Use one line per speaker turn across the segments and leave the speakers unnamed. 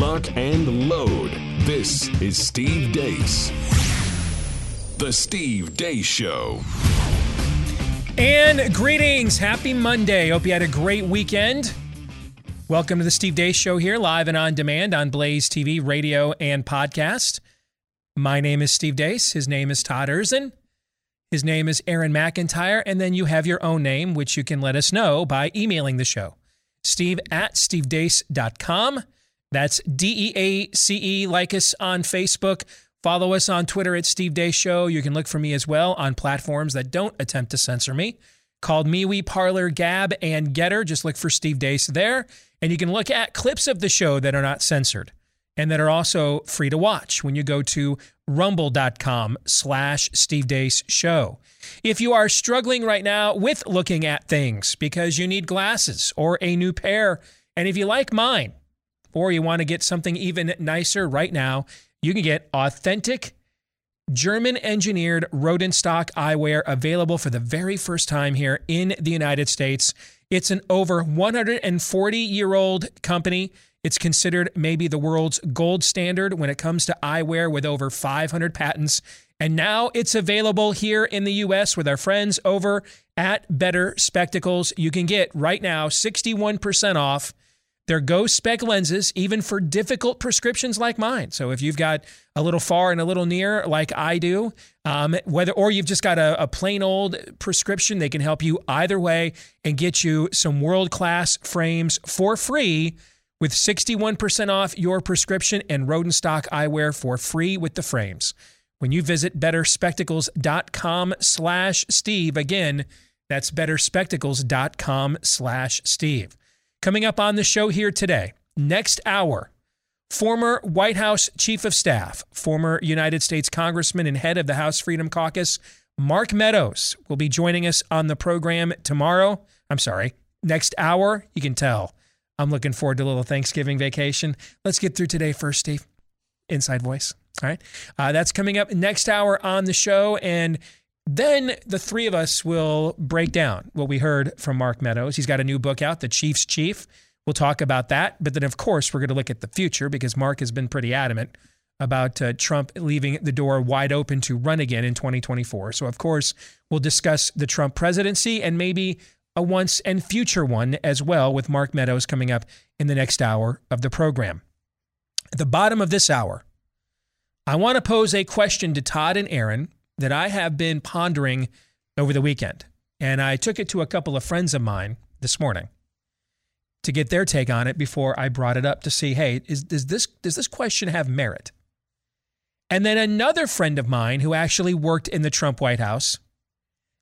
lock, and load. This is Steve Deace. The Steve Deace Show.
And greetings. Happy Monday. Hope you had a great weekend. Welcome to the Steve Deace Show here, live and on demand on Blaze TV, radio, and podcast. My name is Steve Deace. His name is Todd Erzen. His name is Aaron McIntyre. And then you have your own name, which you can let us know by emailing the show. Steve at stevedeace.com. That's D E A C E. Like us on Facebook. Follow us on Twitter at Steve Deace Show. You can look for me as well on platforms that don't attempt to censor me, called MeWe, Parler, Gab, and Gettr. Just look for Steve Deace there. And you can look at clips of the show that are not censored and that are also free to watch when you go to rumble.com slash Steve Deace Show. If you are struggling right now with looking at things because you need glasses or a new pair, and if you like mine, or you want to get something even nicer right now, you can get authentic German engineered Rodenstock eyewear available for the very first time here in the United States. It's an over 140 year old company. It's considered maybe the world's gold standard when it comes to eyewear with over 500 patents. And now it's available here in the US with our friends over at Better Spectacles. You can get right now 61% off their Go Spec lenses, even for difficult prescriptions like mine. So if you've got a little far and a little near, like I do, um, whether or you've just got a, a plain old prescription, they can help you either way and get you some world class frames for free with 61% off your prescription and Rodenstock eyewear for free with the frames. When you visit betterspectacles.com slash Steve, again, that's betterspectacles.com slash Steve. Coming up on the show here today, next hour, former White House Chief of Staff, former United States Congressman and head of the House Freedom Caucus, Mark Meadows, will be joining us on the program tomorrow. I'm sorry, next hour. You can tell. I'm looking forward to a little Thanksgiving vacation. Let's get through today first, Steve. Inside voice. All right. Uh, that's coming up next hour on the show. And then the three of us will break down what we heard from Mark Meadows. He's got a new book out, The Chief's Chief. We'll talk about that. But then, of course, we're going to look at the future because Mark has been pretty adamant about uh, Trump leaving the door wide open to run again in 2024. So, of course, we'll discuss the Trump presidency and maybe a once and future one as well with Mark Meadows coming up in the next hour of the program. At the bottom of this hour, I want to pose a question to Todd and Aaron that I have been pondering over the weekend. And I took it to a couple of friends of mine this morning to get their take on it before I brought it up to see, hey, is, does, this, does this question have merit? And then another friend of mine who actually worked in the Trump White House,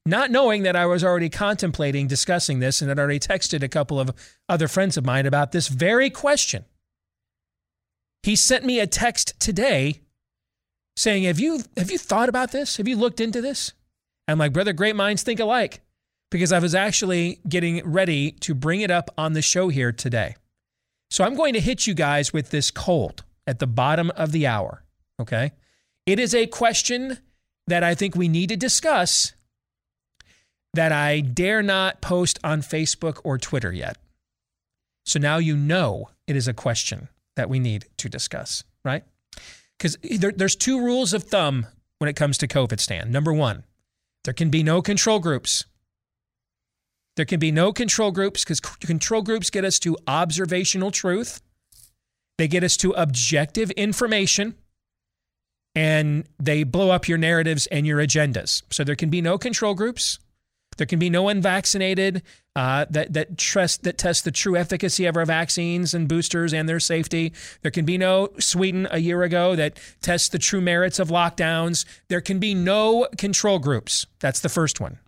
not knowing that I was already contemplating discussing this and had already texted a couple of other friends of mine about this very question. He sent me a text today saying, "Have you have you thought about this? Have you looked into this?" I'm like, "Brother, great minds think alike," because I was actually getting ready to bring it up on the show here today. So I'm going to hit you guys with this cold at the bottom of the hour. Okay, it is a question that I think we need to discuss that I dare not post on Facebook or Twitter yet. So now you know it is a question that we need to discuss, right? Because there, there's two rules of thumb when it comes to COVIDstan. Number one, there can be no control groups. There can be no control groups because control groups get us to observational truth. They get us to objective information and they blow up your narratives and your agendas. So there can be no control groups. There can be no unvaccinated uh, that that trust that test the true efficacy of our vaccines and boosters and their safety. There can be no Sweden a year ago that tests the true merits of lockdowns. There can be no control groups. That's the first one.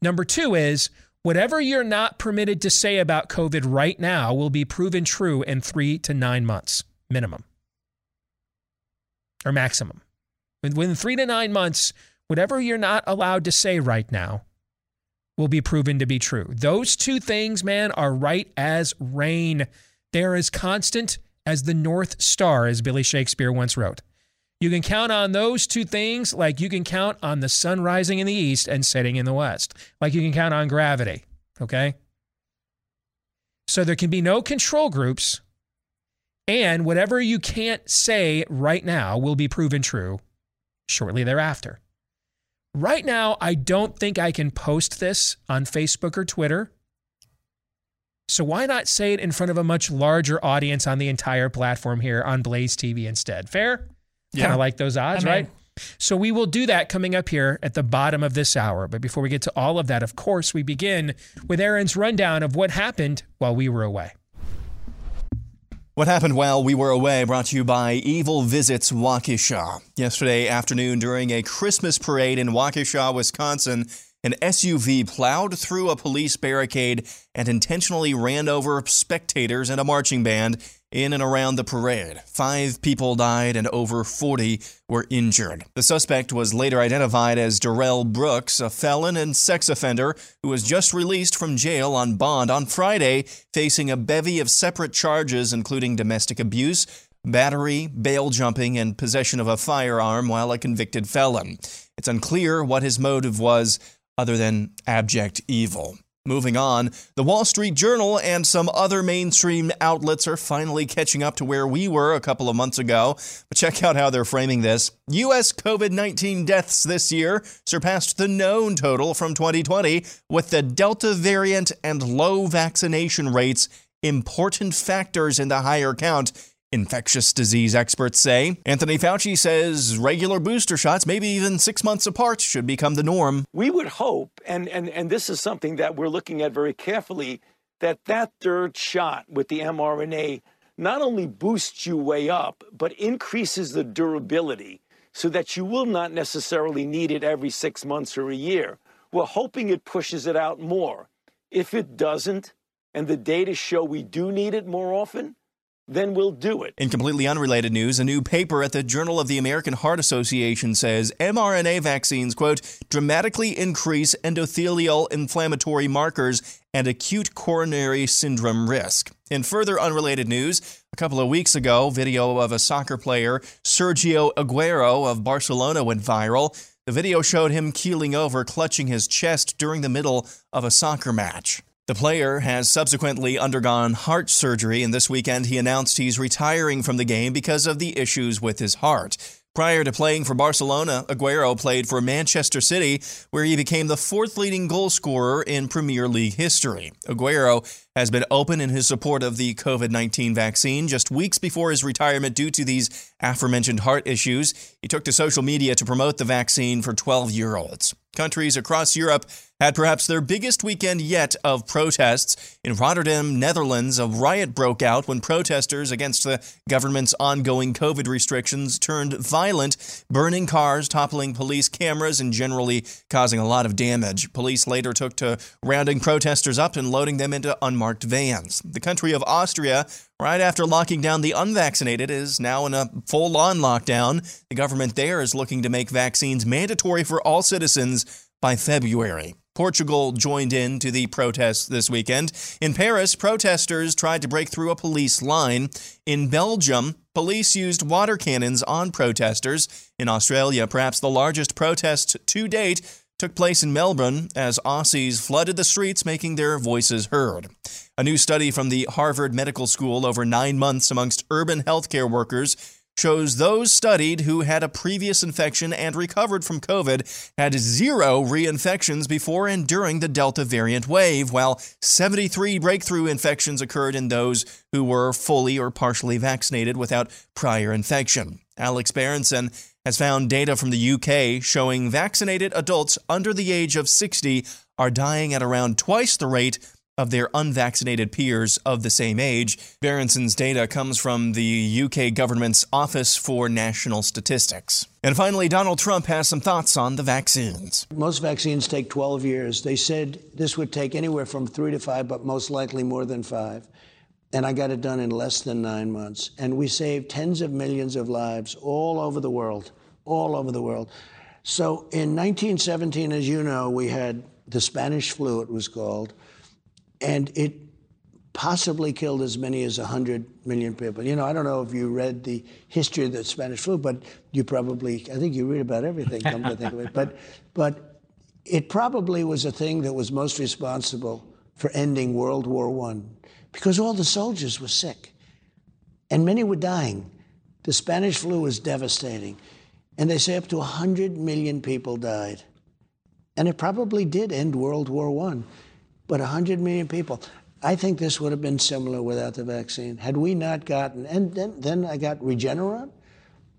Number two is whatever you're not permitted to say about COVID right now will be proven true in three to nine months minimum or maximum. Within three to nine months, whatever you're not allowed to say right now will be proven to be true. Those two things, man, are right as rain. They're as constant as the North Star, as Billy Shakespeare once wrote. You can count on those two things like you can count on the sun rising in the east and setting in the west, like you can count on gravity. Okay? So there can be no control groups. And whatever you can't say right now will be proven true shortly thereafter. Right now, I don't think I can post this on Facebook or Twitter. So why not say it in front of a much larger audience on the entire platform here on Blaze TV instead? Fair?
Yeah.
Kind of like those odds,
I'm in.
right? So we will do that coming up here at the bottom of this hour. But before we get to all of that, of course, we begin with Aaron's rundown of what happened while we were away.
What happened while we were away brought to you by Evil Visits Waukesha. Yesterday afternoon, during a Christmas parade in Waukesha, Wisconsin, an SUV plowed through a police barricade and intentionally ran over spectators and a marching band in and around the parade. Five people died and over 40 were injured. The suspect was later identified as Darrell Brooks, a felon and sex offender who was just released from jail on bond on Friday, facing a bevy of separate charges, including domestic abuse, battery, bail jumping, and possession of a firearm while a convicted felon. It's unclear what his motive was other than abject evil. Moving on, the Wall Street Journal and some other mainstream outlets are finally catching up to where we were a couple of months ago. But check out how they're framing this. U.S. COVID 19 deaths this year surpassed the known total from 2020, with the Delta variant and low vaccination rates important factors in the higher count infectious disease experts say. Anthony Fauci says regular booster shots, maybe even six months apart, should become the norm.
We would hope, and, and, and this is something that we're looking at very carefully, that that third shot with the mRNA not only boosts you way up, but increases the durability so that you will not necessarily need it every six months or a year. We're hoping it pushes it out more. If it doesn't, and the data show we do need it more often, then we'll do it.
In completely unrelated news, a new paper at the Journal of the American Heart Association says mRNA vaccines, quote, dramatically increase endothelial inflammatory markers and acute coronary syndrome risk. In further unrelated news, a couple of weeks ago, video of a soccer player, Sergio Aguero of Barcelona, went viral. The video showed him keeling over, clutching his chest during the middle of a soccer match. The player has subsequently undergone heart surgery, and this weekend he announced he's retiring from the game because of the issues with his heart. Prior to playing for Barcelona, Aguero played for Manchester City, where he became the fourth leading goal scorer in Premier League history. Aguero has been open in his support of the COVID 19 vaccine just weeks before his retirement due to these aforementioned heart issues. He took to social media to promote the vaccine for 12 year olds. Countries across Europe had perhaps their biggest weekend yet of protests. In Rotterdam, Netherlands, a riot broke out when protesters against the government's ongoing COVID restrictions turned violent, burning cars, toppling police cameras, and generally causing a lot of damage. Police later took to rounding protesters up and loading them into unmarked vans. The country of Austria Right after locking down the unvaccinated is now in a full on lockdown. The government there is looking to make vaccines mandatory for all citizens by February. Portugal joined in to the protests this weekend. In Paris, protesters tried to break through a police line. In Belgium, police used water cannons on protesters. In Australia, perhaps the largest protest to date took place in Melbourne as Aussies flooded the streets, making their voices heard. A new study from the Harvard Medical School over nine months amongst urban healthcare workers shows those studied who had a previous infection and recovered from COVID had zero reinfections before and during the Delta variant wave, while 73 breakthrough infections occurred in those who were fully or partially vaccinated without prior infection. Alex Berenson has found data from the UK showing vaccinated adults under the age of 60 are dying at around twice the rate of their unvaccinated peers of the same age. Berenson's data comes from the UK government's Office for National Statistics. And finally, Donald Trump has some thoughts on the vaccines.
Most vaccines take 12 years. They said this would take anywhere from three to five, but most likely more than five. And I got it done in less than nine months. And we saved tens of millions of lives all over the world, all over the world. So in 1917, as you know, we had the Spanish flu, it was called and it possibly killed as many as 100 million people. You know, I don't know if you read the history of the Spanish flu, but you probably, I think you read about everything, come to think of it. But, but it probably was a thing that was most responsible for ending World War I because all the soldiers were sick. and many were dying. The Spanish flu was devastating. And they say up to 100 million people died. And it probably did end World War I, but 100 million people. I think this would have been similar without the vaccine. Had we not gotten, and then, then I got Regeneron,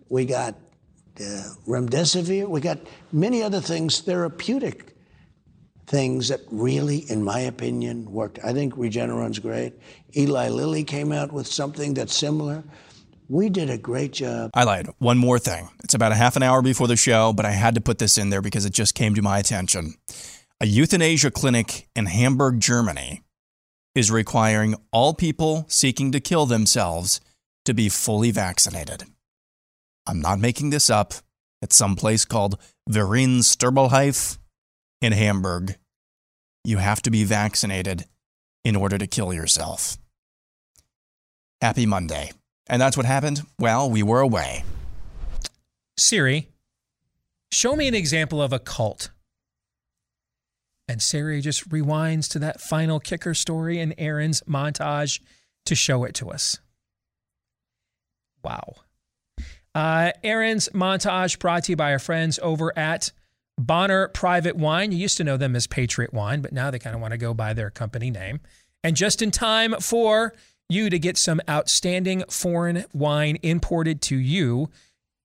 we got uh, remdesivir, we got many other things, therapeutic things that really, in my opinion, worked. I think Regeneron's great. Eli Lilly came out with something that's similar. We did a great job.
I lied. One more thing. It's about a half an hour before the show, but I had to put this in there because it just came to my attention. A euthanasia clinic in Hamburg, Germany is requiring all people seeking to kill themselves to be fully vaccinated. I'm not making this up. It's some place called Verein Sterbehilfe in Hamburg. You have to be vaccinated in order to kill yourself. Happy Monday. And that's what happened. Well, we were away.
Siri, show me an example of a cult. And Siri just rewinds to that final kicker story in Aaron's montage to show it to us. Wow. Uh, Aaron's montage brought to you by our friends over at Bonner Private Wine. You used to know them as Patriot Wine, but now they kind of want to go by their company name. And just in time for you to get some outstanding foreign wine imported to you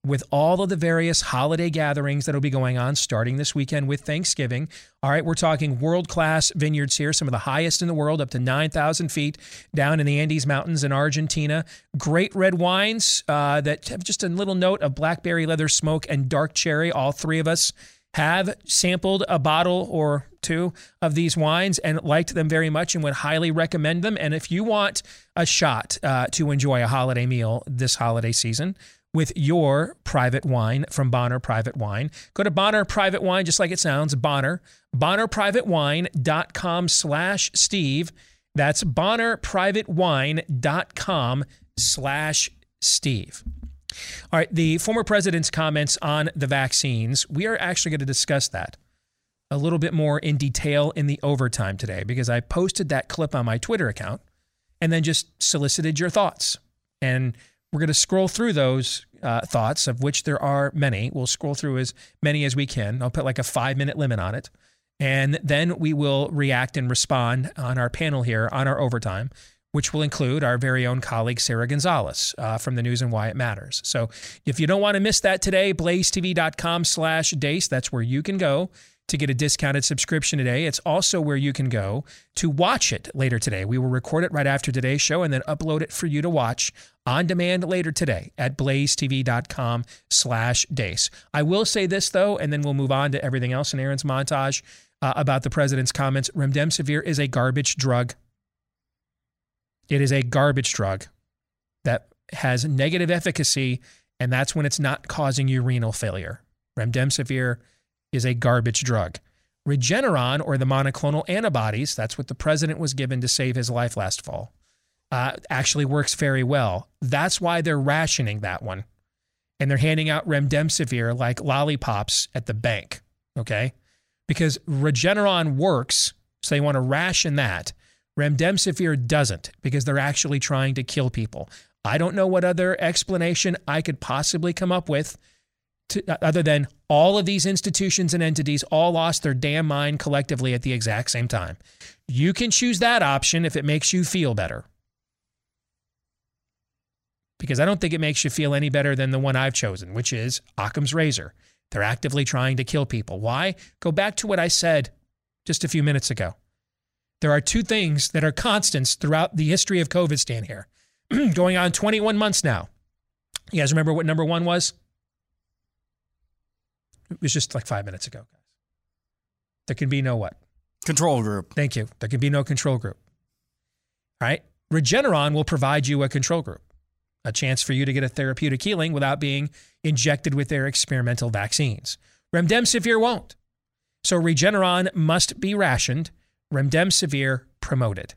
with all of the various holiday gatherings that'll be going on starting this weekend with Thanksgiving. All right, we're talking world class vineyards here, some of the highest in the world, up to 9,000 feet down in the Andes Mountains in Argentina. Great red wines uh, that have just a little note of blackberry leather smoke and dark cherry. All three of us have sampled a bottle or two of these wines and liked them very much and would highly recommend them. And if you want a shot uh, to enjoy a holiday meal this holiday season, with your private wine from Bonner Private Wine. Go to Bonner Private Wine, just like it sounds, Bonner, bonnerprivatewine.com slash Steve. That's bonnerprivatewine.com slash Steve. All right, the former president's comments on the vaccines, we are actually going to discuss that a little bit more in detail in the overtime today because I posted that clip on my Twitter account and then just solicited your thoughts. And we're going to scroll through those uh, thoughts, of which there are many. We'll scroll through as many as we can. I'll put like a five minute limit on it. And then we will react and respond on our panel here on our overtime which will include our very own colleague Sarah Gonzalez uh, from the news and why it matters. So if you don't want to miss that today, blazetv.com slash deace, that's where you can go to get a discounted subscription today. It's also where you can go to watch it later today. We will record it right after today's show and then upload it for you to watch on demand later today at blazetv.com slash deace. I will say this though, and then we'll move on to everything else in Aaron's montage uh, about the president's comments. Remdesivir is a garbage drug. It is a garbage drug that has negative efficacy, and that's when it's not causing you renal failure. Remdesivir is a garbage drug. Regeneron, or the monoclonal antibodies, that's what the president was given to save his life last fall, uh, actually works very well. That's why they're rationing that one. And they're handing out remdesivir like lollipops at the bank, okay? Because Regeneron works, so they want to ration that. Remdesivir doesn't because they're actually trying to kill people. I don't know what other explanation I could possibly come up with to, other than all of these institutions and entities all lost their damn mind collectively at the exact same time. You can choose that option if it makes you feel better. Because I don't think it makes you feel any better than the one I've chosen, which is Occam's razor. They're actively trying to kill people. Why? Go back to what I said just a few minutes ago. There are two things that are constants throughout the history of COVIDstan here. Going on 21 months now. You guys remember what number one was? It was just like five minutes ago, guys. There can be no what?
Control group.
Thank you. There can be no control group. All right. Regeneron will provide you a control group, a chance for you to get a therapeutic healing without being injected with their experimental vaccines. Remdesivir won't. So Regeneron must be rationed Remdesivir promoted.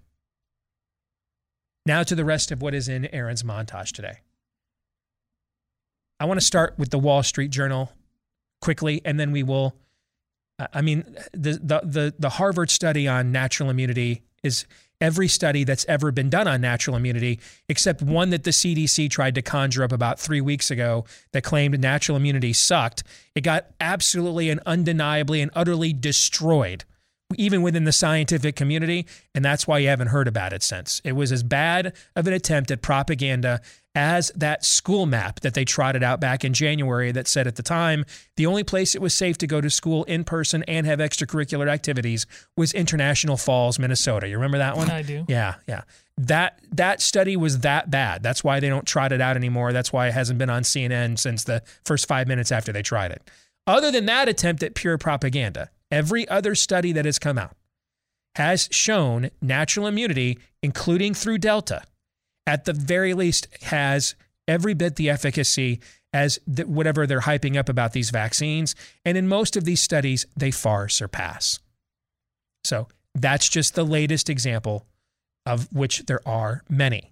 Now to the rest of what is in Aaron's montage today. I want to start with the Wall Street Journal quickly, and then we will. I mean, the the the, the Harvard study on natural immunity is every study that's ever been done on natural immunity, except one that the CDC tried to conjure up about three weeks ago that claimed natural immunity sucked. It got absolutely and undeniably and utterly destroyed, even within the scientific community. And that's why you haven't heard about it since. It was as bad of an attempt at propaganda as that school map that they trotted out back in January that said at the time the only place it was safe to go to school in person and have extracurricular activities was International Falls, Minnesota. You remember that one?
I do.
Yeah, yeah. That that study was that bad. That's why they don't trot it out anymore. That's why it hasn't been on CNN since the first 5 minutes after they tried it. Other than that attempt at pure propaganda, every other study that has come out has shown natural immunity including through Delta at the very least has every bit the efficacy as the, whatever they're hyping up about these vaccines. And in most of these studies, they far surpass. So that's just the latest example of which there are many.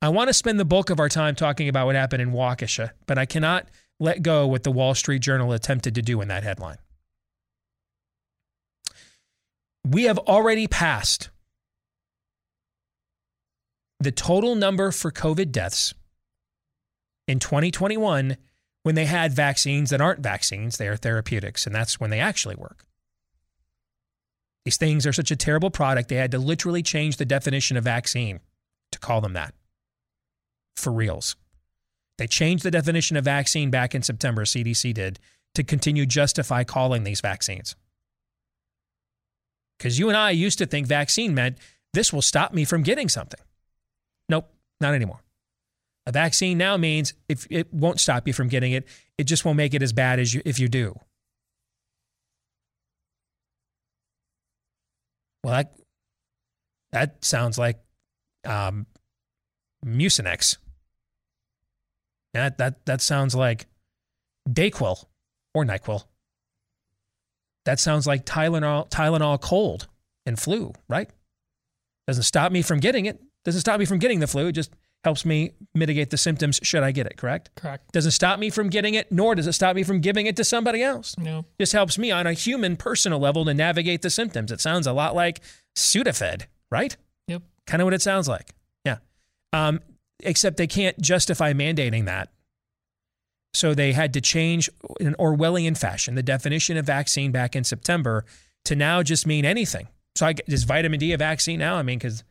I want to spend the bulk of our time talking about what happened in Waukesha, but I cannot let go what the Wall Street Journal attempted to do in that headline. We have already passed the total number for COVID deaths in 2021 when they had vaccines that aren't vaccines, they are therapeutics, and that's when they actually work. These things are such a terrible product, they had to literally change the definition of vaccine to call them that. For reals. They changed the definition of vaccine back in September, CDC did, to continue justify calling these vaccines. Because you and I used to think vaccine meant this will stop me from getting something. Nope, not anymore. A vaccine now means if it won't stop you from getting it, it just won't make it as bad as you if you do. Well, that that sounds like um, Mucinex. That that that sounds like Dayquil or Nyquil. That sounds like Tylenol Tylenol cold and flu, right? Doesn't stop me from getting it. Doesn't stop me from getting the flu. It just helps me mitigate the symptoms should I get it, correct?
Correct.
Doesn't stop me from getting it, nor does it stop me from giving it to somebody else.
No.
Just helps me on a human personal level to navigate the symptoms. It sounds a lot like Sudafed, right?
Yep.
Kind of what it sounds like. Yeah. Um, except they can't justify mandating that. So they had to change in an Orwellian fashion the definition of vaccine back in September to now just mean anything. So I, is vitamin D a vaccine now? I mean, because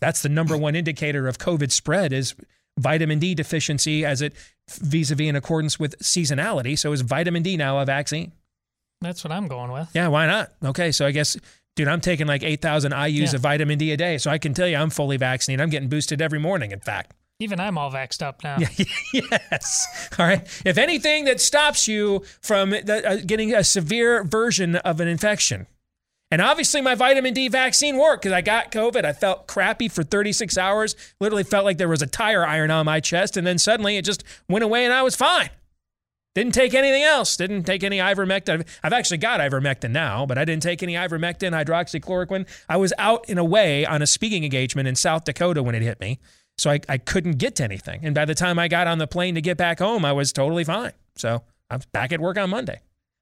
that's the number one indicator of COVID spread is vitamin D deficiency as it vis-a-vis in accordance with seasonality. So is vitamin D now a vaccine?
That's what I'm going with.
Yeah, why not? Okay, so I guess dude, I'm taking like 8,000 IUs
Yeah.
of vitamin D a day. So I can tell you I'm fully vaccinated. I'm getting boosted every morning, in fact.
Even I'm all vaxxed up now.
yes. All right. If anything that stops you from the, uh, getting a severe version of an infection, and obviously my vitamin D vaccine worked because I got COVID. I felt crappy for 36 hours, literally felt like there was a tire iron on my chest, and then suddenly it just went away and I was fine. Didn't take anything else. Didn't take any ivermectin. I've- actually got ivermectin now, but I didn't take any ivermectin, hydroxychloroquine. I was out in a way on a speaking engagement in South Dakota when it hit me. So I, I couldn't get to anything. And by the time I got on the plane to get back home, I was totally fine. So I'm back at work on Monday.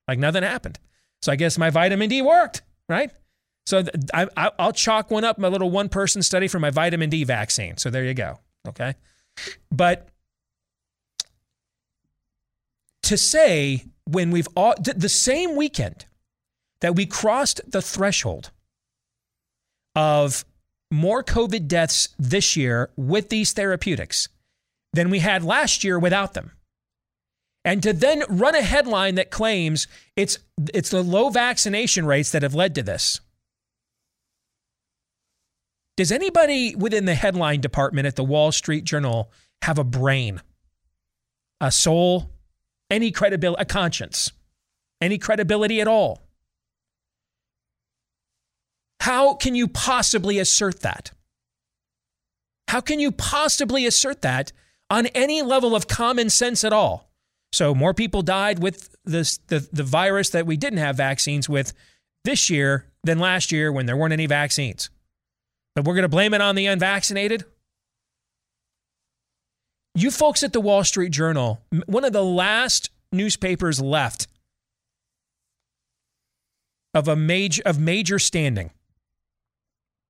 Like nothing happened. So I guess my vitamin D worked, right? So I, I, I'll chalk one up, my little one person study for my vitamin D vaccine. So there you go. Okay. But to say when we've all, th- the same weekend that we crossed the threshold of more COVID deaths this year with these therapeutics than we had last year without them. And to then run a headline that claims it's it's the low vaccination rates that have led to this. Does anybody within the headline department at the Wall Street Journal have a brain, a soul, any credibility, a conscience, any credibility at all? How can you possibly assert that? How can you possibly assert that on any level of common sense at all? So more people died with this the, the virus that we didn't have vaccines with this year than last year when there weren't any vaccines. But we're going to blame it on the unvaccinated? You folks at the Wall Street Journal, one of the last newspapers left of a major of major standing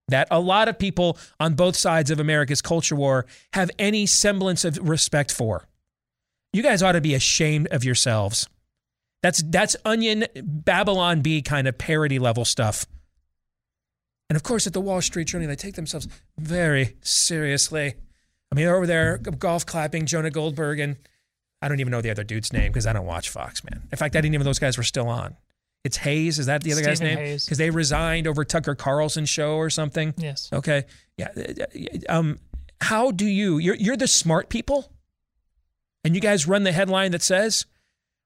that a lot of people on both sides of America's culture war have any semblance of respect for. You guys ought to be ashamed of yourselves. That's that's onion Babylon Bee kind of parody level stuff. And of course, at the Wall Street Journal, they take themselves very seriously. I mean, they're over there golf clapping Jonah Goldberg, and I don't even know the other dude's name because I don't watch Fox, man. In fact, I didn't even know those guys were still on. It's Hayes. Is that the other guy's
Stephen
name?
Hayes.
Because they resigned over Tucker Carlson's show or something.
Yes.
Okay. Yeah. Um, how do you? You're you're the smart people, and you guys run the headline that says,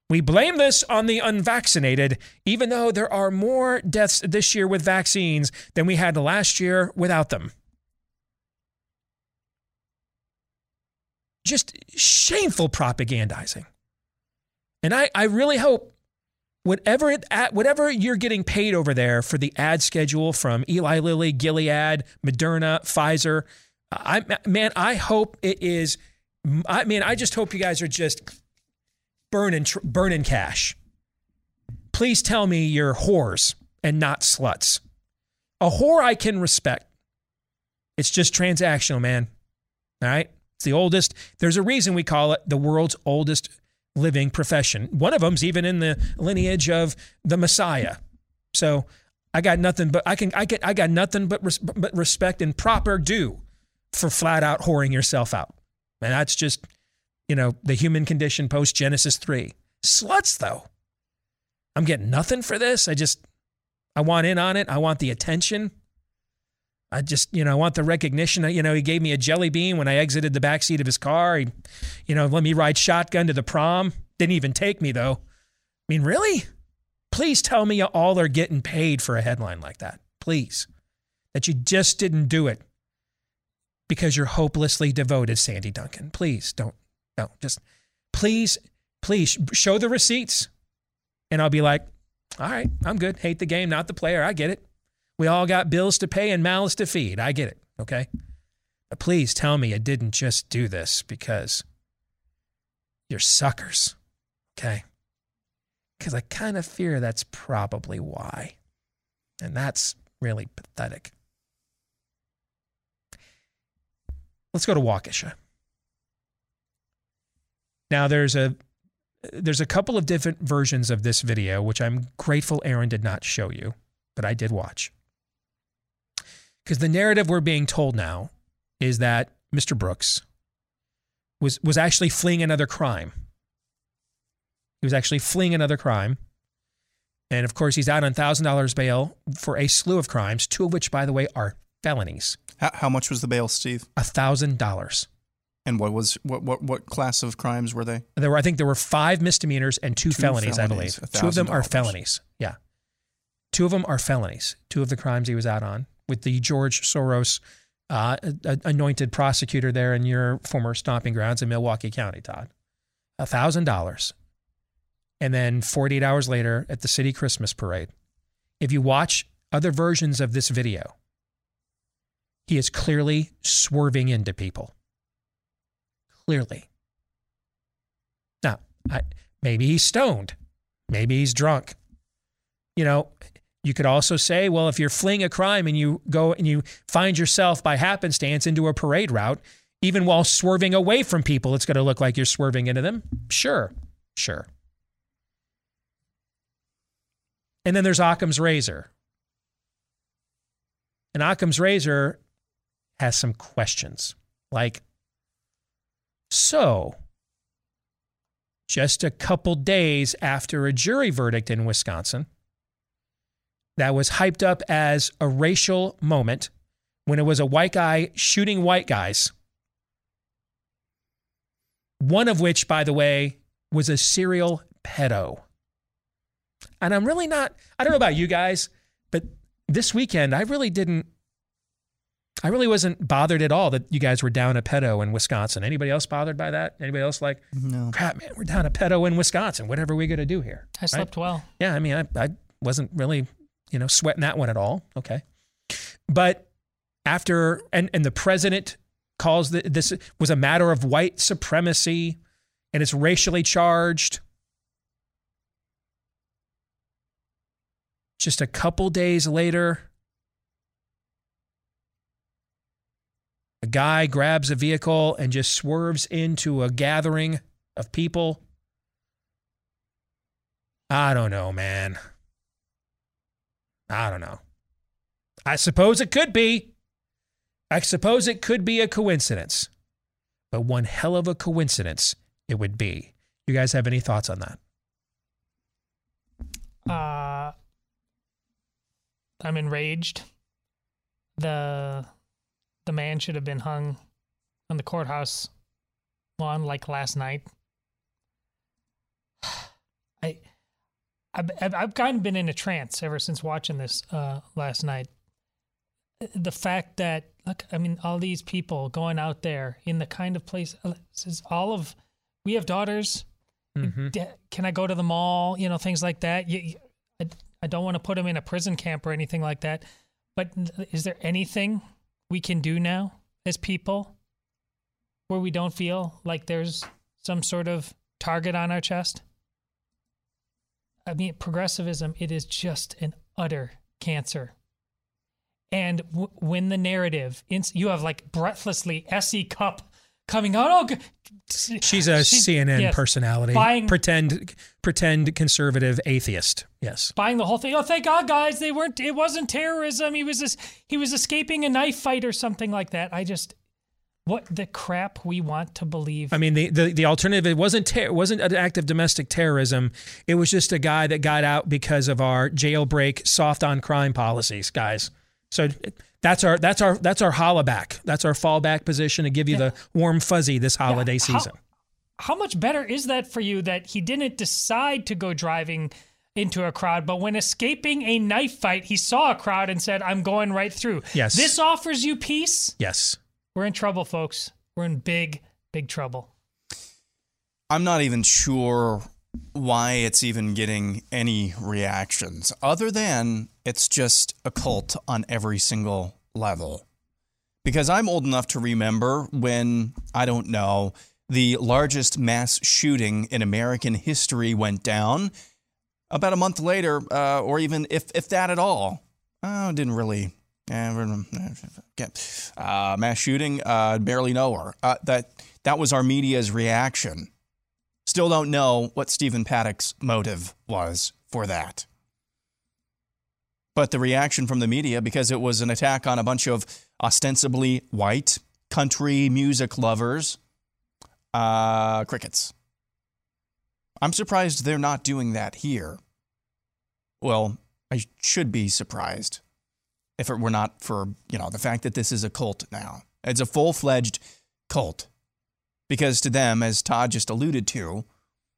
"We blame this on the unvaccinated, even though there are more deaths this year with vaccines than we had last year without them." Just shameful propagandizing. And I, I really hope whatever it, whatever you're getting paid over there for the ad schedule from Eli Lilly, Gilead, Moderna, Pfizer, I man, I hope it is. I mean, I just hope you guys are just burning burning cash. Please tell me you're whores and not sluts. A whore I can respect. It's just transactional, man. All right. It's the oldest. There's a reason we call it the world's oldest living profession. One of them's even in the lineage of the Messiah. So I got nothing but I can I get I got nothing but res, but respect and proper due for flat out whoring yourself out. And that's just you know the human condition post Genesis 3. Sluts though. I'm getting nothing for this. I just I want in on it. I want the attention. I just, you know, I want the recognition. You know, he gave me a jelly bean when I exited the backseat of his car. He, you know, let me ride shotgun to the prom. Didn't even take me though. I mean, really? Please tell me you all are getting paid for a headline like that. Please. That you just didn't do it because you're hopelessly devoted, Sandy Duncan. Please don't, no, just please, please show the receipts. And I'll be like, all right, I'm good. Hate the game, not the player. I get it. We all got bills to pay and mouths to feed. I get it. Okay. But please tell me you didn't just do this because you're suckers. Okay. Because I kind of fear that's probably why. And that's really pathetic. Let's go to Waukesha. Now there's a there's a couple of different versions of this video, which I'm grateful Aaron did not show you, but I did watch. Because the narrative we're being told now is that Mr. Brooks was was actually fleeing another crime. He was actually fleeing another crime. And of course, he's out on $1,000 bail for a slew of crimes, two of which, by the way, are felonies.
How, how much was the bail, Steve?
A $1,000.
And what was what what what class of crimes were they?
There were, I think, there were five misdemeanors and two,
Two
felonies, I believe. Two of them are felonies. Yeah, two of them are felonies. Two of the crimes he was out on with the George Soros uh, anointed prosecutor there in your former stomping grounds in Milwaukee County, Todd. A thousand dollars, and then 48 hours later at the city Christmas parade. If you watch other versions of this video, he is clearly swerving into people. Clearly. Now, I, maybe he's stoned. Maybe he's drunk. You know, you could also say, well, if you're fleeing a crime and you go and you find yourself by happenstance into a parade route, even while swerving away from people, it's going to look like you're swerving into them. Sure, sure. And then there's Occam's razor. And Occam's razor has some questions like, so, just a couple days after a jury verdict in Wisconsin that was hyped up as a racial moment when it was a white guy shooting white guys. One of which, by the way, was a serial pedo. And I'm really not, I don't know about you guys, but this weekend, I really didn't, I really wasn't bothered at all that you guys were down a pedo in Wisconsin. Anybody else bothered by that? Anybody else like,
No.
crap, man, we're down a pedo in Wisconsin. Whatever are we going to do here?
I slept well.
Yeah, I mean, I, I wasn't really, you know, sweating that one at all. Okay. But after, and, and the president calls the, this was a matter of white supremacy and it's racially charged. Just a couple days later, A guy grabs a vehicle and just swerves into a gathering of people. I don't know, man. I don't know. I suppose it could be. I suppose it could be a coincidence. But one hell of a coincidence it would be. You guys have any thoughts on that?
Uh, I'm enraged. The the man should have been hung on the courthouse lawn like last night. I I've, I've- kind of been in a trance ever since watching this uh, last night. The fact that look, I mean, all these people going out there in the kind of place. uh, This is all of. We have daughters.
Mhm.
Can I go to the mall? You know, things like that. You- I, I don't want to put them in a prison camp or anything like that. But is there anything we can do now as people where we don't feel like there's some sort of target on our chest? I mean, progressivism, it is just an utter cancer. And w- when the narrative, ins- you have like breathlessly SE Cupp coming out. Oh,
She's a
she-
CNN
yes,
personality.
Buying,
pretend pretend conservative atheist. Yes.
buying the whole thing. Oh, thank God, guys! They weren't. It wasn't terrorism. He was just, he was escaping a knife fight or something like that. I just, what the crap we want to believe.
I mean, the, the, the alternative it wasn't ter- it wasn't an act of domestic terrorism. It was just a guy that got out because of our jailbreak soft on crime policies, guys. So that's our that's our that's our hollaback. That's our fallback position to give you the warm fuzzy this holiday
how-
season.
how much better is that for you that he didn't decide to go driving into a crowd, but when escaping a knife fight, he saw a crowd and said, I'm going right through.
Yes.
This offers you peace.
yes.
We're in trouble, folks. We're in big, big trouble.
I'm not even sure why it's even getting any reactions other than it's just a cult on every single level. Because I'm old enough to remember when, I don't know, the largest mass shooting in American history went down. About a month later, uh, or even if, if that at all, oh, didn't really. Uh, uh, mass shooting, uh, barely know her. Uh, that that was our media's reaction. Still don't know what Stephen Paddock's motive was for that. But the reaction from the media, because it was an attack on a bunch of ostensibly white country music lovers, uh, crickets. I'm surprised they're not doing that here. Well, I should be surprised if it were not for, you know, the fact that this is a cult now. It's a full-fledged cult. Because to them, as Todd just alluded to,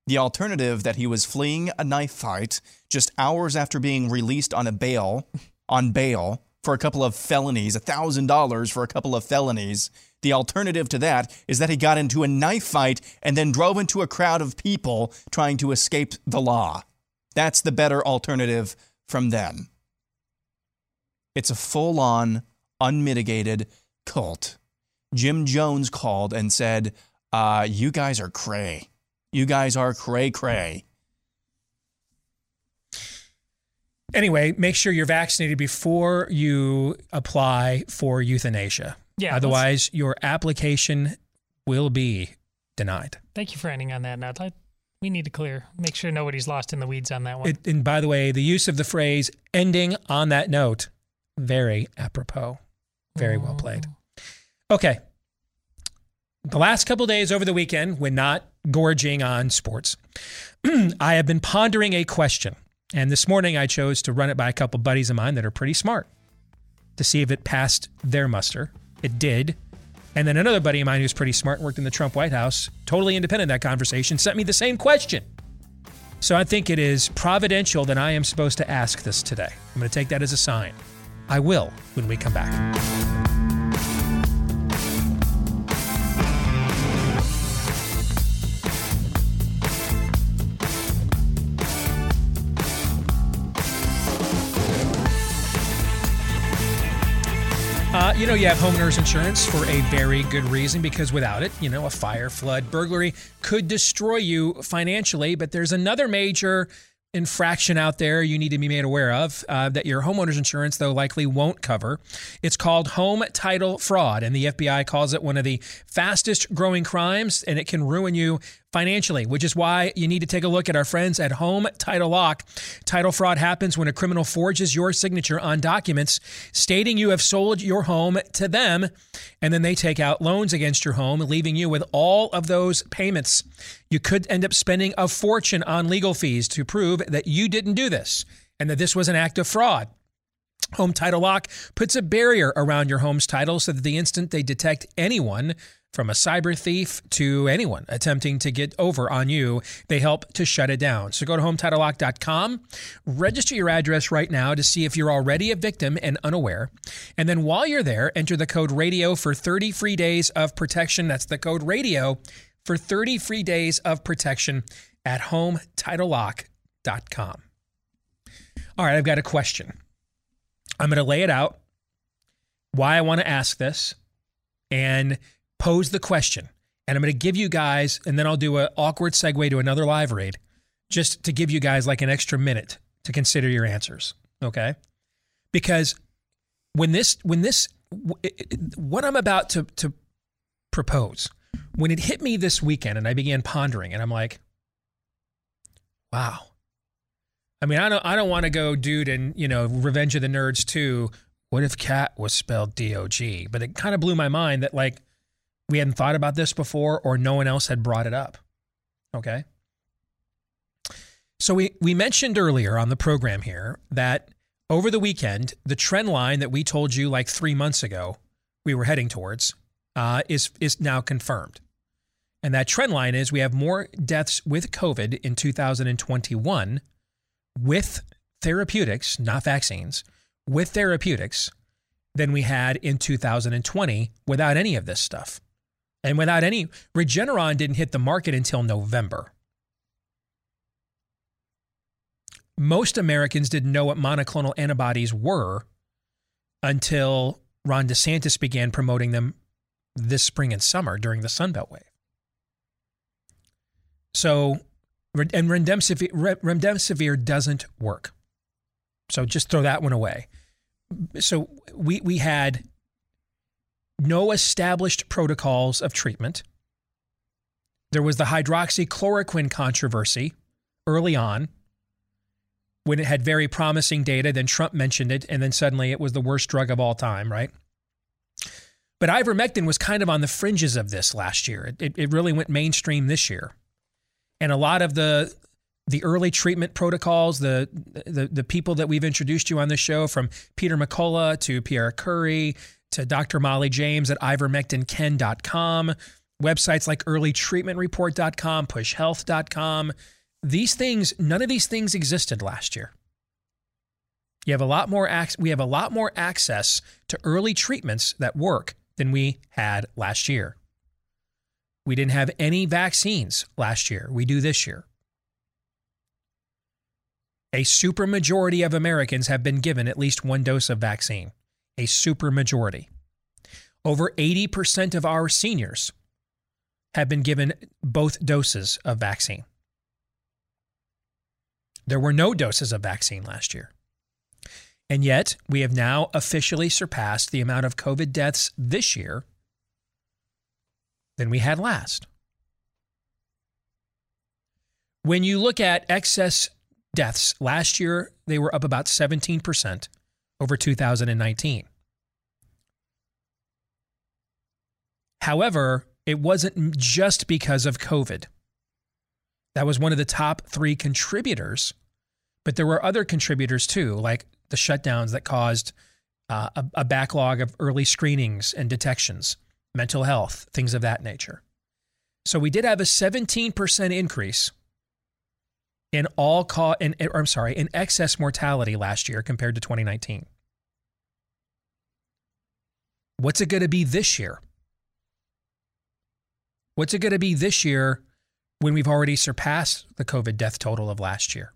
the alternative that he was fleeing a knife fight just hours after being released on a bail, on bail for a couple of felonies, $1,000 for a couple of felonies. The alternative to that is that he got into a knife fight and then drove into a crowd of people trying to escape the law. That's the better alternative from them. It's a full on, unmitigated cult. Jim Jones called and said, uh, You guys are cray. You guys are cray cray.
Anyway, make sure you're vaccinated before you apply for euthanasia.
Yeah,
Otherwise, your application will be denied.
Thank you for ending on that note. I, we need to clear, make sure nobody's lost in the weeds on that one.
It, and by the way, the use of the phrase ending on that note, very apropos. Very well played. Oh. Okay. The last couple days over the weekend, when not gorging on sports, I have been pondering a question. And this morning I chose to run it by a couple buddies of mine that are pretty smart to see if it passed their muster. It did. And then another buddy of mine who's pretty smart worked in the Trump White House, totally independent of that conversation, sent me the same question. So I think it is providential that I am supposed to ask this today. I'm going to take that as a sign. I will when we come back. You know, you have homeowners insurance for a very good reason because without it, you know, a fire, flood, burglary could destroy you financially. But there's another major infraction out there you need to be made aware of uh, that your homeowner's insurance, though, likely won't cover. It's called home title fraud, and the FBI calls it one of the fastest growing crimes, and it can ruin you financially, which is why you need to take a look at our friends at Home Title Lock. Title fraud happens when a criminal forges your signature on documents stating you have sold your home to them, and then they take out loans against your home, leaving you with all of those payments. You could end up spending a fortune on legal fees to prove that you didn't do this and that this was an act of fraud. Home Title Lock puts a barrier around your home's title so that the instant they detect anyone from a cyber thief to anyone attempting to get over on you, they help to shut it down. So go to HometitleLock.com, register your address right now to see if you're already a victim and unaware. And then while you're there, enter the code RADIO for 30 free days of protection. That's the code RADIO for 30 free days of protection at HometitleLock.com. All right, I've got a question. I'm going to lay it out why I want to ask this and pose the question. And I'm going to give you guys, and then I'll do an awkward segue to another live read just to give you guys like an extra minute to consider your answers. Okay. Because when this, when this, what I'm about to, to propose, when it hit me this weekend and I began pondering, and I'm like, wow. I mean, I don't, I don't want to go, dude, and you know, Revenge of the Nerds too. What if cat was spelled D O G? But it kind of blew my mind that like we hadn't thought about this before or no one else had brought it up. Okay. So we, we mentioned earlier on the program here that over the weekend, the trend line that we told you like three months ago we were heading towards uh, is, is now confirmed. And that trend line is we have more deaths with COVID in 2021 with therapeutics, not vaccines, with therapeutics than we had in 2020 without any of this stuff. And without any, Regeneron didn't hit the market until November. Most Americans didn't know what monoclonal antibodies were until Ron DeSantis began promoting them this spring and summer during the Sunbelt wave. So, and remdesivir, remdesivir doesn't work. So just throw that one away. So we we had no established protocols of treatment. There was the hydroxychloroquine controversy early on when it had very promising data. Then Trump mentioned it, and then suddenly it was the worst drug of all time, right? But ivermectin was kind of on the fringes of this last year. It, it really went mainstream this year. And a lot of the the early treatment protocols, the, the the people that we've introduced you on this show, from Peter McCullough to Pierre Kory to Dr. Molly James at ivermectinken.com, websites like earlytreatmentreport.com, pushhealth.com. These things, none of these things existed last year. You have a lot more ac- we have a lot more access to early treatments that work than we had last year. We didn't have any vaccines last year. We do this year. A supermajority of Americans have been given at least one dose of vaccine a supermajority. Over 80% of our seniors have been given both doses of vaccine. There were no doses of vaccine last year. And yet, we have now officially surpassed the amount of COVID deaths this year than we had last. When you look at excess deaths, last year they were up about 17% over 2019. However, it wasn't just because of COVID. That was one of the top three contributors, but there were other contributors too, like the shutdowns that caused uh, a, a backlog of early screenings and detections, mental health, things of that nature. So we did have a 17% increase in all cause in I'm sorry, in excess mortality last year compared to 2019. What's it going to be this year? What's it going to be this year when we've already surpassed the COVID death total of last year?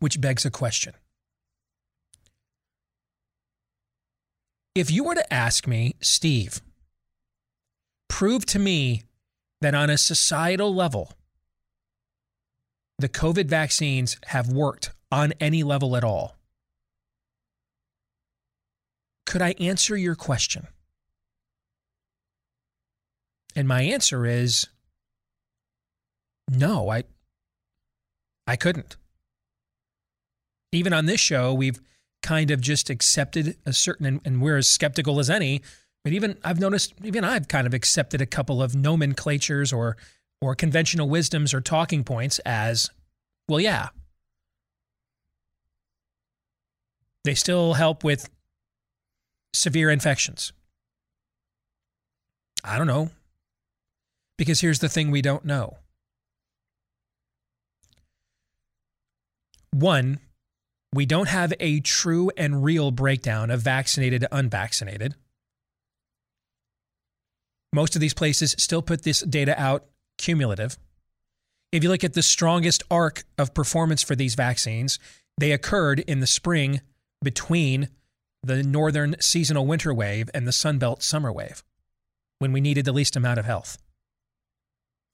Which begs a question. If you were to ask me, Steve, prove to me that on a societal level, the COVID vaccines have worked on any level at all, could I answer your question? And my answer is no, I I couldn't. Even on this show, we've kind of just accepted a certain and, and we're as skeptical as any, but even I've noticed even I've kind of accepted a couple of nomenclatures or or conventional wisdoms or talking points as well, yeah. They still help with severe infections. I don't know. Because here's the thing we don't know. One, we don't have a true and real breakdown of vaccinated to unvaccinated. Most of these places still put this data out cumulative. If you look at the strongest arc of performance for these vaccines, they occurred in the spring between the northern seasonal winter wave and the Sunbelt summer wave when we needed the least amount of health,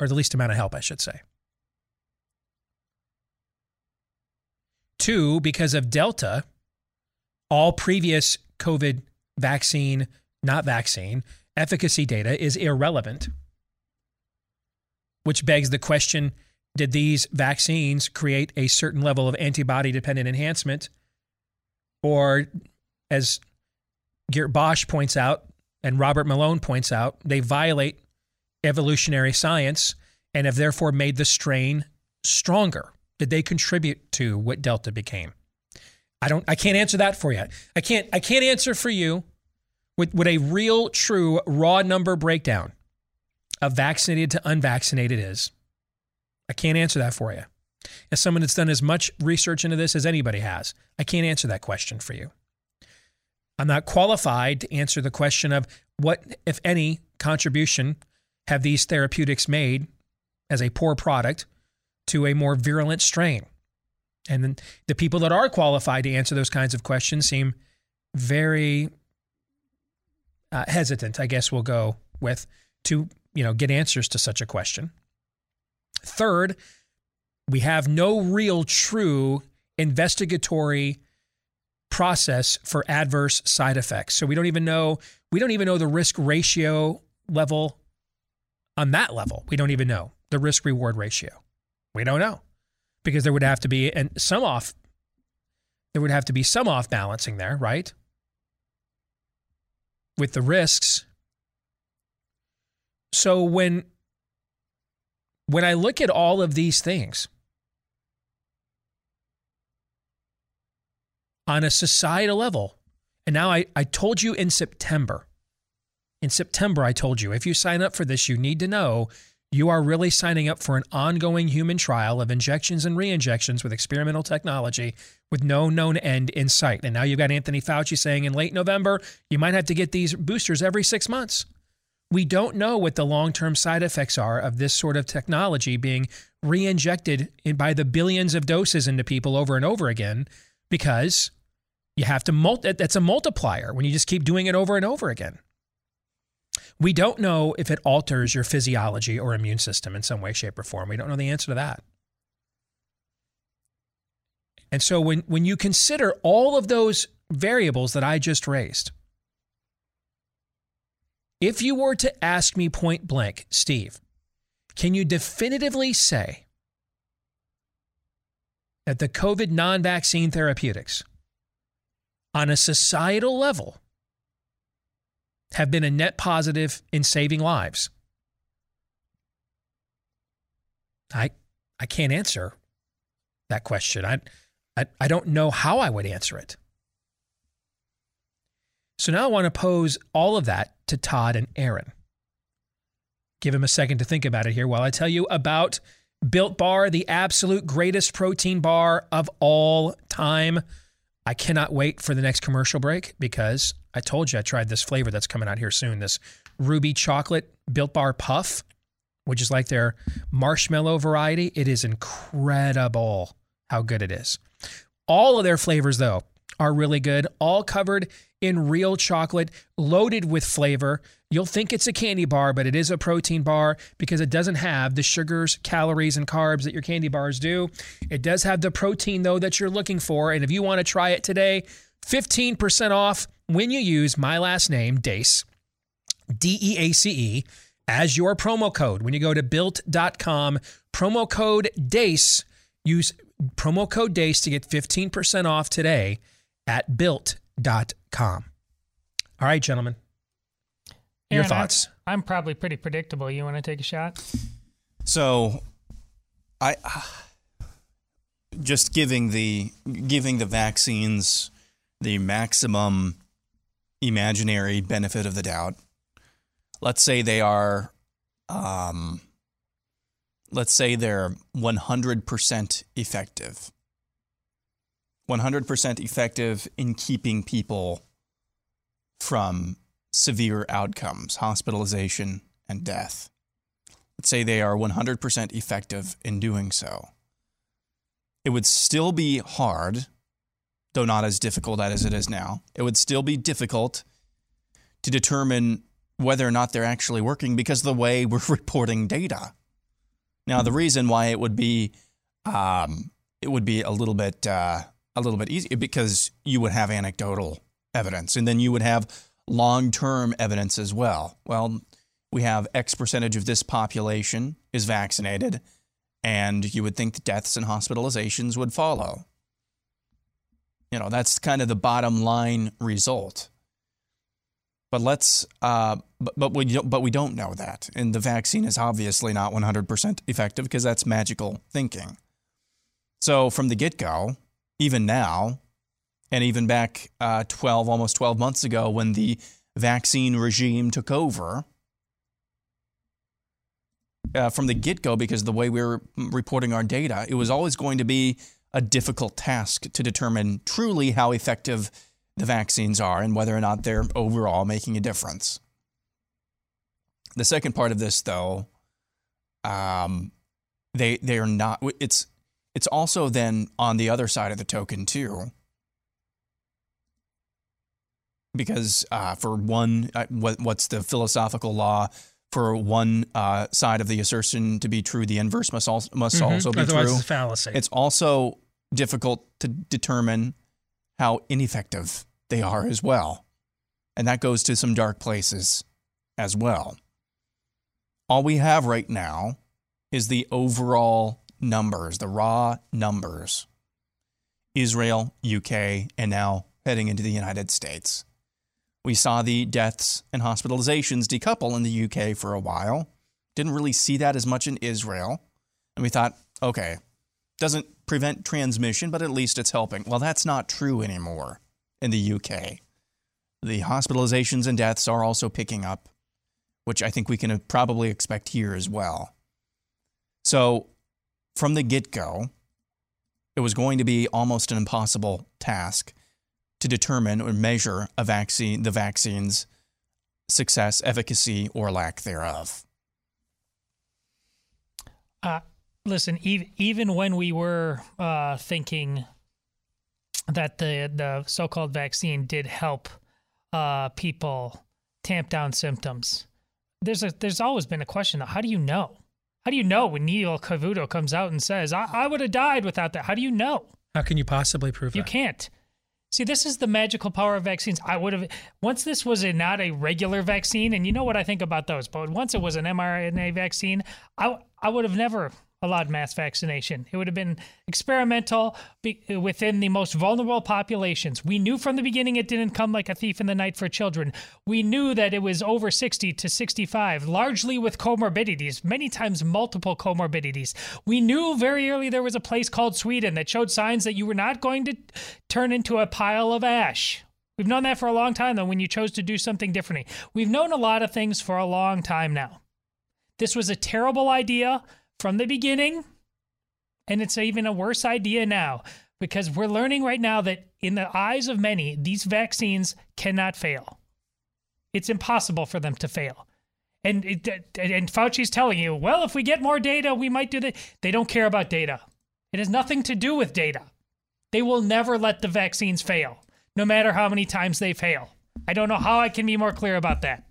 or the least amount of help, I should say. Two, because of Delta, all previous COVID vaccine, not vaccine, efficacy data is irrelevant, which begs the question did these vaccines create a certain level of antibody dependent enhancement? Or, as Geert Bosch points out and Robert Malone points out, they violate evolutionary science and have therefore made the strain stronger. Did they contribute to what Delta became? I don't I can't answer that for you. I can't I can't answer for you with, with a real true raw number breakdown of vaccinated to unvaccinated is. I can't answer that for you. As someone that's done as much research into this as anybody has, I can't answer that question for you. I'm not qualified to answer the question of what, if any, contribution have these therapeutics made as a poor product to a more virulent strain. And then the people that are qualified to answer those kinds of questions seem very uh, hesitant, I guess we'll go with, to you know get answers to such a question. Third, we have no real true investigatory process for adverse side effects. So we don't even know we don't even know the risk ratio level on that level. We don't even know the risk reward ratio. We don't know because there would have to be and some off there would have to be some off balancing there, right? With the risks. So when when I look at all of these things, on a societal level. And now I, I told you in September. In September, I told you if you sign up for this, you need to know you are really signing up for an ongoing human trial of injections and re-injections with experimental technology with no known end in sight. And now you've got Anthony Fauci saying in late November, you might have to get these boosters every six months. We don't know what the long term side effects are of this sort of technology being re injected by the billions of doses into people over and over again because you have to that's a multiplier when you just keep doing it over and over again. We don't know if it alters your physiology or immune system in some way, shape, or form. We don't know the answer to that. And so when, when you consider all of those variables that I just raised, if you were to ask me point blank, Steve, can you definitively say that the COVID non vaccine therapeutics on a societal level have been a net positive in saving lives? I I can't answer that question. I, I I don't know how I would answer it. So now I want to pose all of that to Todd and Aaron. Give him a second to think about it here while I tell you about Built Bar, the absolute greatest protein bar of all time. I cannot wait for the next commercial break because I told you I tried this flavor that's coming out here soon this ruby chocolate built bar puff, which is like their marshmallow variety. It is incredible how good it is. All of their flavors, though, are really good, all covered in real chocolate, loaded with flavor. You'll think it's a candy bar, but it is a protein bar because it doesn't have the sugars, calories, and carbs that your candy bars do. It does have the protein, though, that you're looking for. And if you want to try it today, 15% off when you use my last name, Deace, D E A C E, as your promo code. When you go to built.com, promo code DEACE, use promo code DEACE to get 15% off today at built.com. All right, gentlemen. Your
Aaron, I-
thoughts?
I'm probably pretty predictable. You want to take a shot?
So, I just giving the giving the vaccines the maximum imaginary benefit of the doubt. Let's say they are, um, let's say they're one hundred percent effective. One hundred percent effective in keeping people from severe outcomes, hospitalization, and death. Let's say they are 100% effective in doing so. It would still be hard, though not as difficult as it is now. It would still be difficult to determine whether or not they're actually working because of the way we're reporting data. Now, the reason why it would be um, it would be a little bit uh, a little bit easy because you would have anecdotal evidence, and then you would have long term evidence as well. Well, we have X percentage of this population is vaccinated, and you would think the deaths and hospitalizations would follow. You know, that's kind of the bottom line result. But let's, uh, but, but we don't, but we don't know that, and the vaccine is obviously not 100% effective because that's magical thinking. So from the get go, even now, and even back uh, 12, almost 12 months ago when the vaccine regime took over, uh, from the get go, because the way we were reporting our data, it was always going to be a difficult task to determine truly how effective the vaccines are and whether or not they're overall making a difference. The second part of this, though, um, they they are not. It's it's also then on the other side of the token too, because uh, for one, uh, what what's the philosophical law? For one uh, side of the assertion to be true, the inverse must also must also be
Mm-hmm. Otherwise,
true.
it's a fallacy.
It's also difficult to determine how ineffective they are as well. And that goes to some dark places as well. All we have right now is the overall numbers, the raw numbers. Israel, UK, and now heading into the United States. We saw the deaths and hospitalizations decouple in the UK for a while. Didn't really see that as much in Israel. And we thought, okay, doesn't prevent transmission, but at least it's helping. Well, that's not true anymore in the UK. The hospitalizations and deaths are also picking up, which I think we can probably expect here as well. So, from the get go, it was going to be almost an impossible task to determine or measure a vaccine, the vaccine's success, efficacy, or lack thereof.
Uh, listen, even even when we were uh, thinking that the the so-called vaccine did help uh, people tamp down symptoms, there's a there's always been a question: How do you know? How do you know when Neil Cavuto comes out and says, "I, I would have died without that"? How do you know?
How can you possibly prove it?
You
that?
can't. See, this is the magical power of vaccines. I would have once this was a not a regular vaccine, and you know what I think about those. But once it was an mRNA vaccine, I I would have never allowed mass vaccination. It would have been experimental be, within the most vulnerable populations. We knew from the beginning it didn't come like a thief in the night for children. We knew that it was over 60 to 65, largely with comorbidities, many times multiple comorbidities. We knew very early there was a place called Sweden that showed signs that you were not going to turn into a pile of ash. We've known that for a long time, though, when you chose to do something differently. We've known a lot of things for a long time now. This was a terrible idea from the beginning, and it's even a worse idea now because we're learning right now that in the eyes of many, these vaccines cannot fail. It's impossible for them to fail. And it, and Fauci's telling you, well, if we get more data, we might do that. They don't care about data. It has nothing to do with data. They will never let the vaccines fail. no matter how many times they fail. I don't know how I can be more clear about that.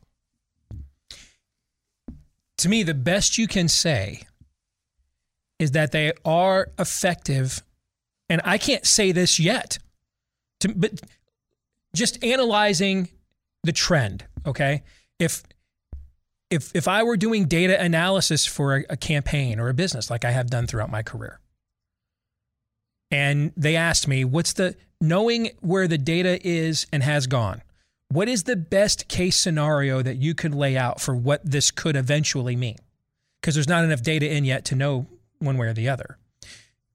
To me, the best you can say is that they are effective. And I can't say this yet, to, but just analyzing the trend, okay? If if if I were doing data analysis for a, a campaign or a business like I have done throughout my career, and they asked me, what's the knowing where the data is and has gone, what is the best case scenario that you could lay out for what this could eventually mean? Because there's not enough data in yet to know one way or the other.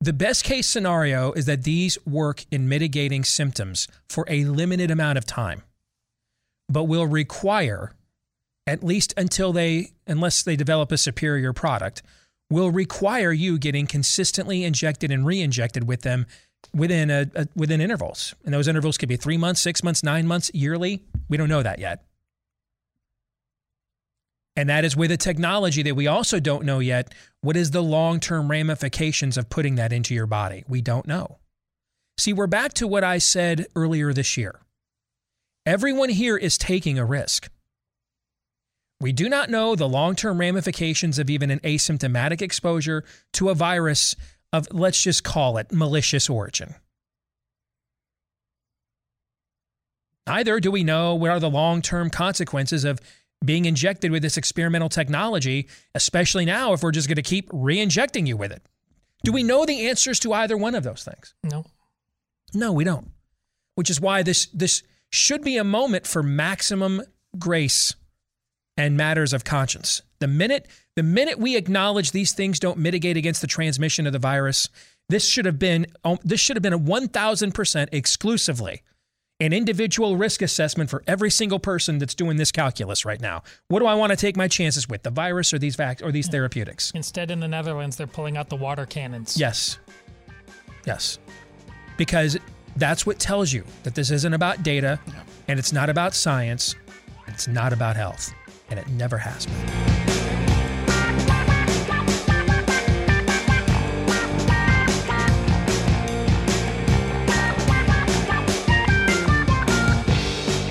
The best case scenario is that these work in mitigating symptoms for a limited amount of time, but will require, at least until they, unless they develop a superior product, will require you getting consistently injected and re-injected with them within a, a, within intervals. And those intervals could be three months, six months, nine months, yearly. We don't know that yet. And that is with a technology that we also don't know yet. What is the long term ramifications of putting that into your body? We don't know. See, we're back to what I said earlier this year. Everyone here is taking a risk. We do not know the long term ramifications of even an asymptomatic exposure to a virus of, let's just call it, malicious origin. Neither do we know what are the long term consequences of being injected with this experimental technology, especially now if we're just going to keep re injecting you with it. Do we know the answers to either one of those things?
No.
No, we don't. Which is why this, this should be a moment for maximum grace and matters of conscience. The minute the minute we acknowledge these things don't mitigate against the transmission of the virus, this should have been um, this should have been a 1000% exclusively an individual risk assessment for every single person that's doing this calculus right now. What do I want to take my chances with, the virus or these vac- or these mm. therapeutics?
Instead in the Netherlands they're pulling out the water cannons.
Yes. Yes. Because that's what tells you that this isn't about data and it's not about science, and it's not about health and it never has been.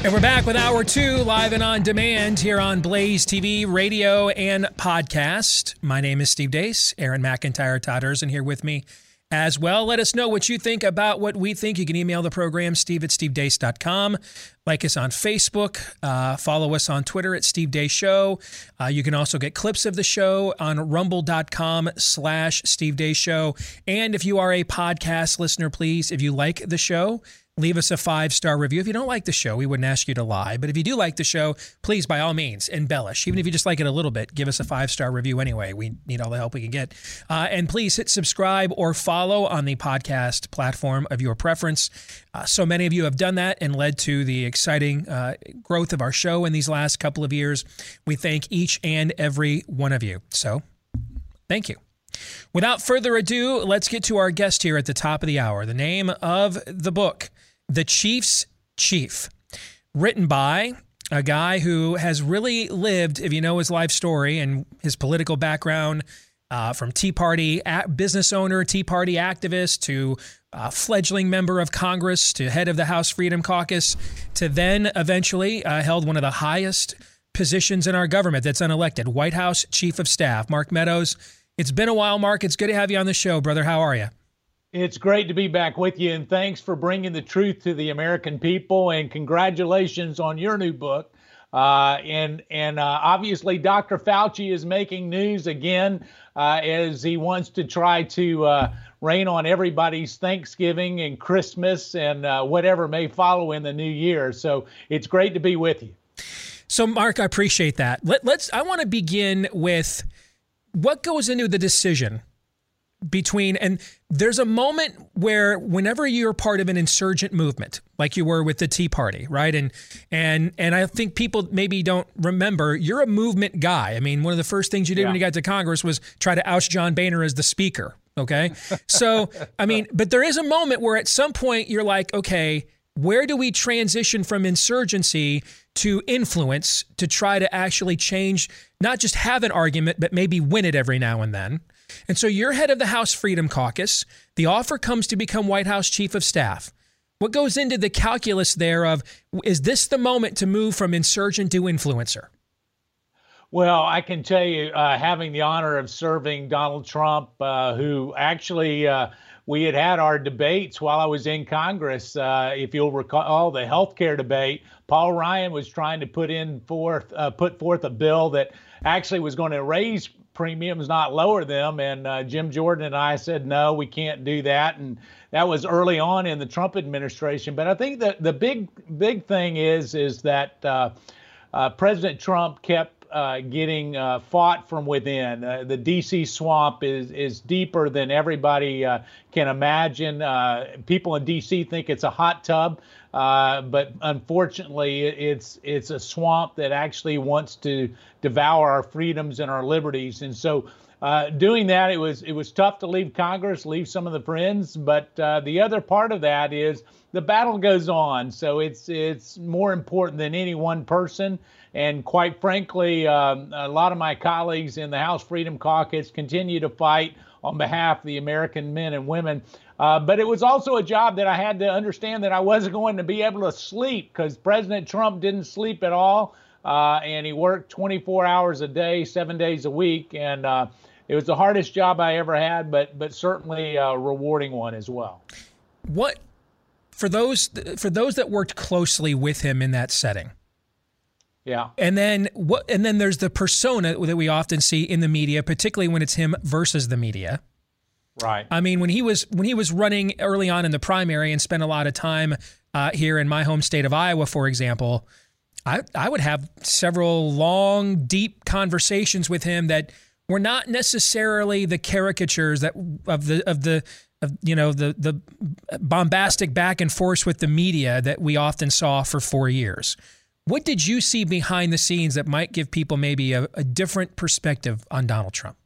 And we're back with hour two, live and on demand here on Blaze TV, radio, and podcast. My name is Steve Deace, Aaron McIntyre, Todd Erzen here with me as well. Let us know what you think about what we think. You can email the program, steve at stevedeace.com. Like us on Facebook. Uh, follow us on Twitter at Steve Deace Show. Uh, you can also get clips of the show on rumble.com slash Steve Deace Show. And if you are a podcast listener, please, if you like the show, leave us a five star review. If you don't like the show, we wouldn't ask you to lie. But if you do like the show, please, by all means, embellish. Even if you just like it a little bit, give us a five star review anyway. We need all the help we can get. Uh, and please hit subscribe or follow on the podcast platform of your preference. Uh, so many of you have done that and led to the exciting uh, growth of our show in these last couple of years. We thank each and every one of you. So thank you. Without further ado, let's get to our guest here at the top of the hour. The name of the book the Chief's Chief, written by a guy who has really lived, if you know his life story and his political background, uh, from Tea Party business owner, Tea Party activist, to uh, fledgling member of Congress, to head of the House Freedom Caucus, to then eventually uh, held one of the highest positions in our government that's unelected White House Chief of Staff, Mark Meadows. It's been a while, Mark. It's good to have you on the show, brother. How are you?
It's great to be back with you, and thanks for bringing the truth to the American people. And congratulations on your new book. Uh, and and uh, obviously, Dr. Fauci is making news again uh, as he wants to try to uh, rain on everybody's Thanksgiving and Christmas and uh, whatever may follow in the new year. So it's great to be with you.
So, Mark, I appreciate that. Let, let's. I want to begin with what goes into the decision between and there's a moment where whenever you're part of an insurgent movement like you were with the tea party right? And and and i think people maybe don't remember you're a movement guy. I mean one of the first things you did yeah. when you got to congress was try to oust john boehner as the speaker okay? So i mean but there is a moment where at some point you're like okay where do we transition from insurgency to influence to try to actually change not just have an argument but maybe win it every now and then and so you're head of the House Freedom Caucus. The offer comes to become White House Chief of Staff. What goes into the calculus there of is this the moment to move from insurgent to influencer?
Well, I can tell you, uh, having the honor of serving Donald Trump, uh, who actually uh, we had had our debates while I was in Congress. Uh, if you'll recall the health care debate, Paul Ryan was trying to put in forth uh, put forth a bill that actually was going to raise premiums, not lower them. And uh, Jim Jordan and I said, no, we can't do that. And that was early on in the Trump administration. But I think that the big big thing is is that uh, uh, President Trump kept uh, getting uh, fought from within. Uh, the D.C. swamp is is deeper than everybody uh, can imagine. Uh, people in D.C. think it's a hot tub, but unfortunately, it's it's a swamp that actually wants to devour our freedoms and our liberties. And so, doing that, it was it was tough to leave Congress, leave some of the friends. But the other part of that is the battle goes on. So it's it's more important than any one person. And quite frankly, um, a lot of my colleagues in the House Freedom Caucus continue to fight on behalf of the American men and women. Uh, but it was also a job that I had to understand that I wasn't going to be able to sleep because President Trump didn't sleep at all. Uh, and he worked 24 hours a day, seven days a week. And uh, it was the hardest job I ever had, but, but certainly a rewarding one as well.
What, for those, for those that worked closely with him in that setting,
yeah.
And then what and then there's the persona that we often see in the media, particularly when it's him versus the media.
Right.
I mean, when he was when he was running early on in the primary and spent a lot of time uh, here in my home state of Iowa, for example, I I would have several long, deep conversations with him that were not necessarily the caricatures that of the of the of, you know the the bombastic back and forth with the media that we often saw for four years. What did you see behind the scenes that might give people maybe a, a different perspective on Donald Trump?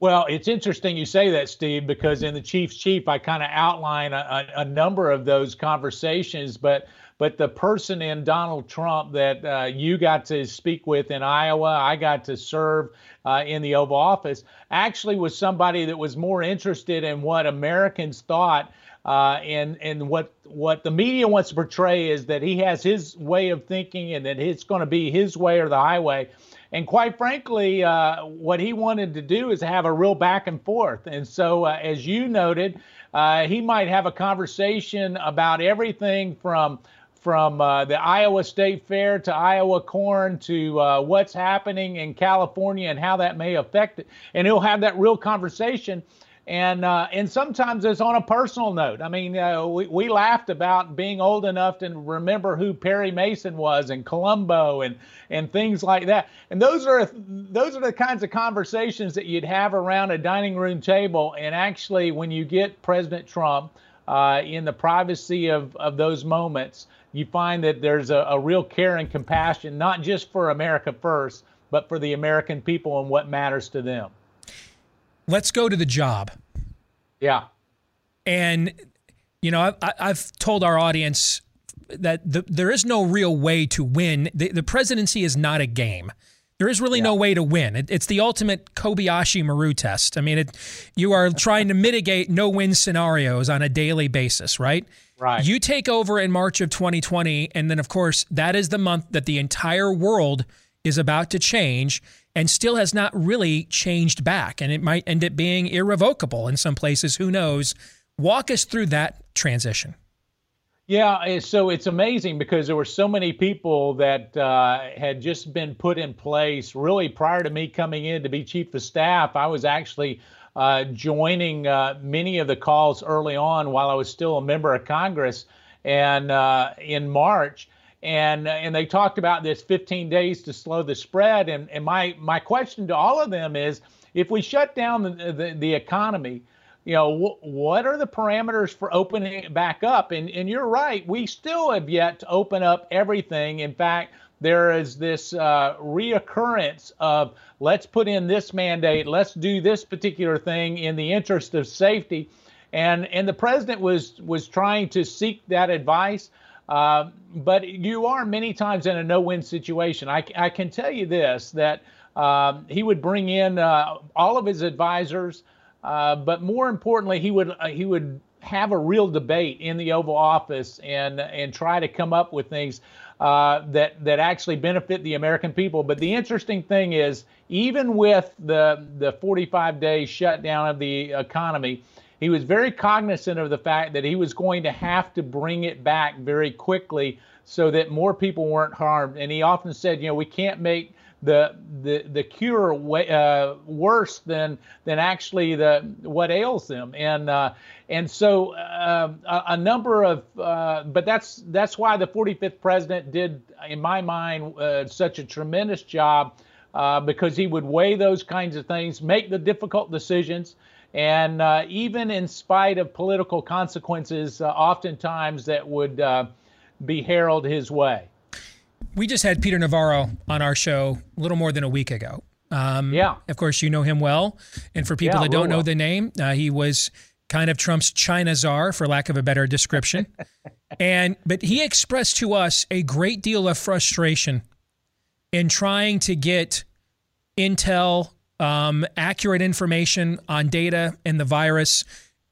Well, it's interesting you say that, Steve, because in the Chief's Chief, I kind of outline a, a, number of those conversations. But but the person in Donald Trump that uh, you got to speak with in Iowa, I got to serve uh, in the Oval Office, actually was somebody that was more interested in what Americans thought uh, and and what what the media wants to portray is that he has his way of thinking and that it's going to be his way or the highway. And quite frankly, uh, what he wanted to do is have a real back and forth. And so, uh, as you noted, uh, he might have a conversation about everything from from uh, the Iowa State Fair to Iowa corn to uh, what's happening in California and how that may affect it. And he'll have that real conversation and uh, and sometimes it's on a personal note. I mean, uh, we we laughed about being old enough to remember who Perry Mason was and Columbo and and things like that. And those are those are the kinds of conversations that you'd have around a dining room table. And actually, when you get President Trump uh, in the privacy of of those moments, you find that there's a, a real care and compassion, not just for America first, but for the American people and what matters to them.
Let's go to the job.
Yeah.
And, you know, I've, I've told our audience that the, there is no real way to win. The, the presidency is not a game. There is really yeah. no way to win. It, it's the ultimate Kobayashi Maru test. I mean, it, you are trying to mitigate no win scenarios on a daily basis, right?
Right.
You take over in March of 2020, and then, of course, that is the month that the entire world is about to change and still has not really changed back. And it might end up being irrevocable in some places. Who knows? Walk us through that transition.
Yeah, so it's amazing because there were so many people that uh, had just been put in place really prior to me coming in to be chief of staff. I was actually uh, joining uh, many of the calls early on while I was still a member of Congress. And uh, in March, and and they talked about this 15 days to slow the spread. And and my my question to all of them is, if we shut down the the, the economy, you know, wh- what are the parameters for opening it back up? And and you're right, we still have yet to open up everything. In fact. There is this uh, reoccurrence of let's put in this mandate, let's do this particular thing in the interest of safety, and and the president was was trying to seek that advice. Uh, but you are many times in a no-win situation. I, I can tell you this: that um, he would bring in uh, all of his advisors, uh, but more importantly, he would uh, he would have a real debate in the Oval Office and and try to come up with things uh, that that actually benefit the American people. But the interesting thing is, even with the the 45 day shutdown of the economy, he was very cognizant of the fact that he was going to have to bring it back very quickly so that more people weren't harmed. And he often said, you know, we can't make the the the cure way, uh, worse than than actually the what ails them. And uh, and so uh, a, a, number of uh, but that's that's why the 45th president did in my mind uh, such a tremendous job uh, because he would weigh those kinds of things make the difficult decisions and even in spite of political consequences oftentimes that would be heralded his way
we just had Peter Navarro on our show a little more than a week ago.
Um, yeah.
Of course, you know him well. And for people yeah, that don't know well. the name, uh, he was kind of Trump's China czar, for lack of a better description. and but he expressed to us a great deal of frustration in trying to get intel, um, accurate information on data and the virus,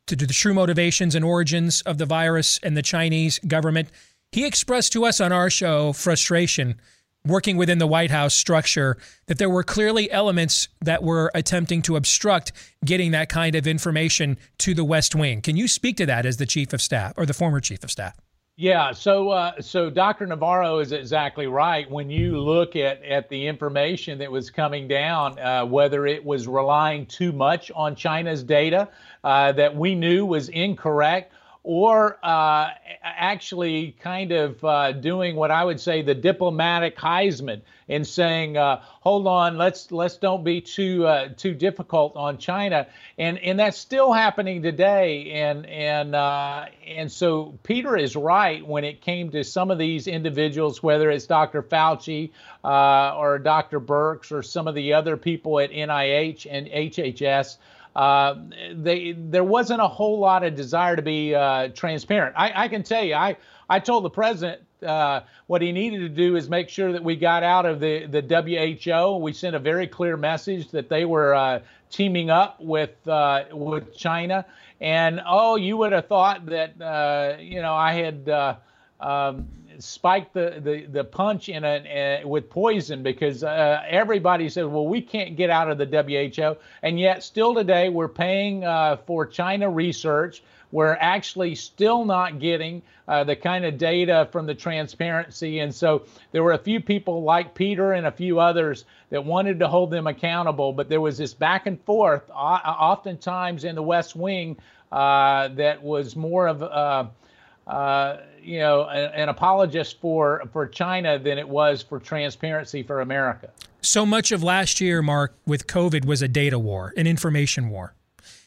to the true motivations and origins of the virus and the Chinese government. He expressed to us on our show frustration working within the White House structure that there were clearly elements that were attempting to obstruct getting that kind of information to the West Wing. Can you speak to that as the chief of staff or the former chief of staff?
Yeah, so uh, so Dr. Navarro is exactly right. When you look at at the information that was coming down, uh, whether it was relying too much on China's data uh, that we knew was incorrect, or uh, actually kind of uh, doing what I would say the diplomatic Heisman and saying, uh, "Hold on, let's let's don't be too uh, too difficult on China," and and that's still happening today. And and uh, and so Peter is right when it came to some of these individuals, whether it's Dr. Fauci uh, or Dr. Birx or some of the other people at NIH and HHS uh, they there wasn't a whole lot of desire to be uh, transparent. I, I, can tell you, I I told the president uh, what he needed to do is make sure that we got out of the the WHO. We sent a very clear message that they were uh, teaming up with uh, with China. And oh, you would have thought that you know I had. Um, spike the, the, the punch in a, with poison because uh, everybody said, well, we can't get out of the WHO. And yet, still today, we're paying uh, for China research. We're actually still not getting uh, the kind of data from the transparency. And so there were a few people like Peter and a few others that wanted to hold them accountable. But there was this back and forth, oftentimes in the West Wing, uh, that was more of uh, you know, an, an, apologist for for China than it was for transparency for America.
So much of last year, Mark, with COVID was a data war, an information war.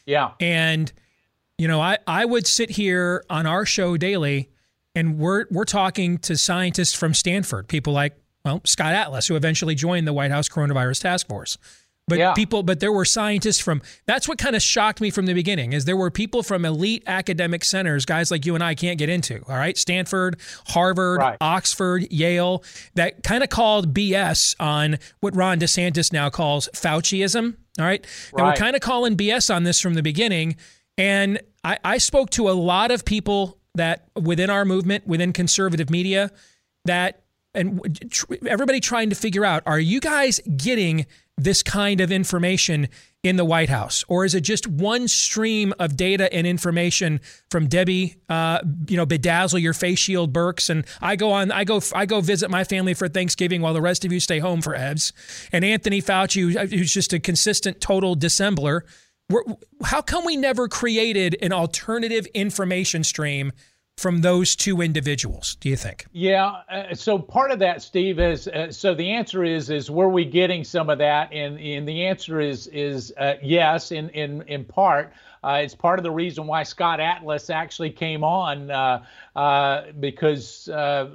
Yeah.
And you know, I I would sit here on our show daily, and we're we're talking to scientists from Stanford, people like well Scott Atlas, who eventually joined the White House Coronavirus Task Force. But yeah. people, but there were scientists from. That's what kind of shocked me from the beginning. Is there were people from elite academic centers, guys like you and I can't get into. All right, Stanford, Harvard, right. Oxford, Yale, that kind of called BS on what Ron DeSantis now calls Fauciism. All right, right. and we're kind of calling BS on this from the beginning. And I, I spoke to a lot of people that within our movement, within conservative media, that and tr- everybody trying to figure out: Are you guys getting this kind of information in the White House, or is it just one stream of data and information from Debbie, uh, you know, bedazzle your face shield Birx, and I go on, I go, I go visit my family for Thanksgiving while the rest of you stay home for Evs, and Anthony Fauci, who's just a consistent total dissembler. We're, how come we never created an alternative information stream from those two individuals do you think?
Yeah uh, so part of that steve is uh, so the answer is is were we getting some of that? And and the answer is is uh, yes in in in part. Uh, it's part of the reason why Scott Atlas actually came on uh, uh, because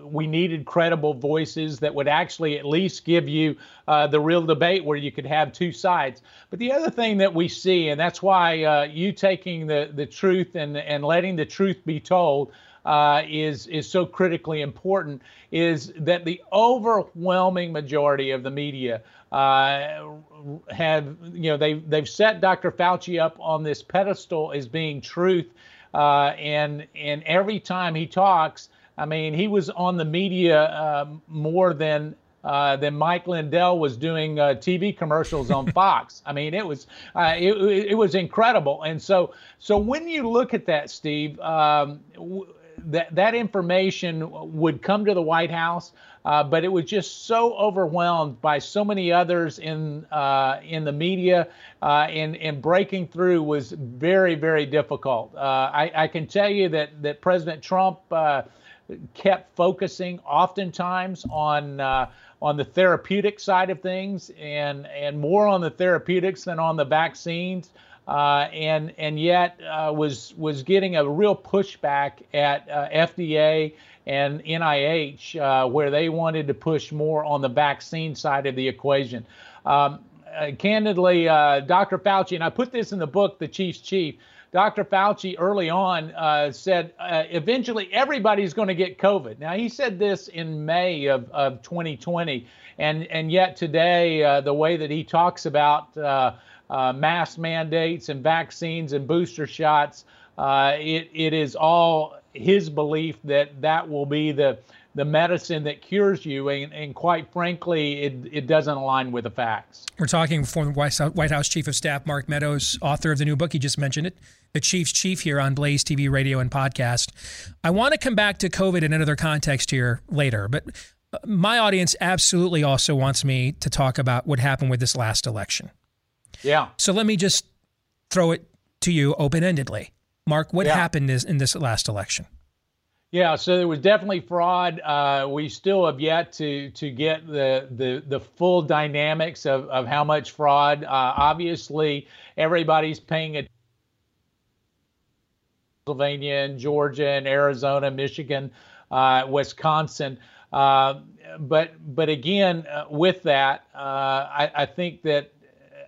we needed credible voices that would actually at least give you the real debate where you could have two sides. But the other thing that we see, and that's why you taking the, the truth and, and letting the truth be told, uh, is is so critically important is that the overwhelming majority of the media uh, have you know they they've set Dr. Fauci up on this pedestal as being truth. uh, and and every time he talks, I mean, he was on the media uh, more than uh, than Mike Lindell was doing uh, TV commercials on Fox. I mean, it was uh, it, it, was incredible. And so so when you look at that, Steve, um, w- that that information would come to the White House. Uh, but it was just so overwhelmed by so many others in uh, in the media, uh, and and breaking through was very very difficult. I, I, can tell you that that President Trump kept focusing oftentimes on on the therapeutic side of things and and more on the therapeutics than on the vaccines. Uh, and and yet uh, was was getting a real pushback at uh, FDA and NIH uh, where they wanted to push more on the vaccine side of the equation. Um, uh, candidly, uh, Dr. Fauci, and I put this in the book, The Chief's Chief. Dr. Fauci early on said eventually everybody's going to get COVID. Now, he said this in May of, of 2020, and, and yet today, the way that he talks about uh, mask mandates and vaccines and booster shots, uh, it, it is all his belief that that will be the the medicine that cures you, and, and quite frankly, it, it doesn't align with the facts.
We're talking former White House Chief of Staff Mark Meadows, author of the new book. He just mentioned it, The Chief's Chief, here on Blaze TV, radio, and podcast. I want to come back to COVID in another context here later, but uh, my audience absolutely also wants me to talk about what happened with this last election.
Yeah.
So let me just throw it to you open endedly. Mark, what yeah. happened in this last election?
Yeah, so there was definitely fraud. Uh, we still have yet to to get the the, the full dynamics of, of how much fraud. Uh, obviously, everybody's paying attention. Pennsylvania and Georgia and Arizona, Michigan, uh, Wisconsin. Uh, but but again, uh, with that, uh, I, I, think that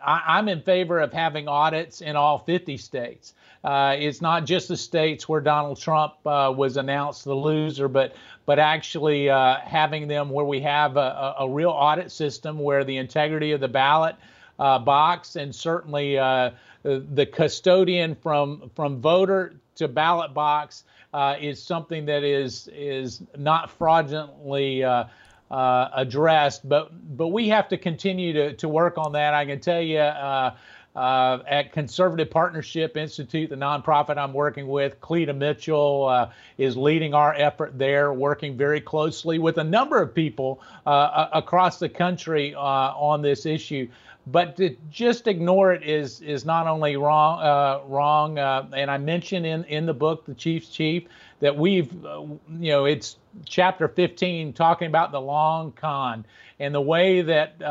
I, am in favor of having audits in all 50 states. Uh, it's not just the states where Donald Trump uh, was announced the loser, but but actually uh, having them where we have a, a, real audit system where the integrity of the ballot uh, box and certainly uh, the custodian from from voter to ballot box uh, is something that is is not fraudulently. Uh, addressed. But but we have to continue to, to work on that. I can tell you uh, uh, at Conservative Partnership Institute, the nonprofit I'm working with, Cleta Mitchell uh, is leading our effort there, working very closely with a number of people uh, across the country uh, on this issue. But to just ignore it is is not only wrong. Wrong, and I mentioned in in the book, The Chief's Chief, that we've, you know, it's chapter 15 talking about the long con and the way that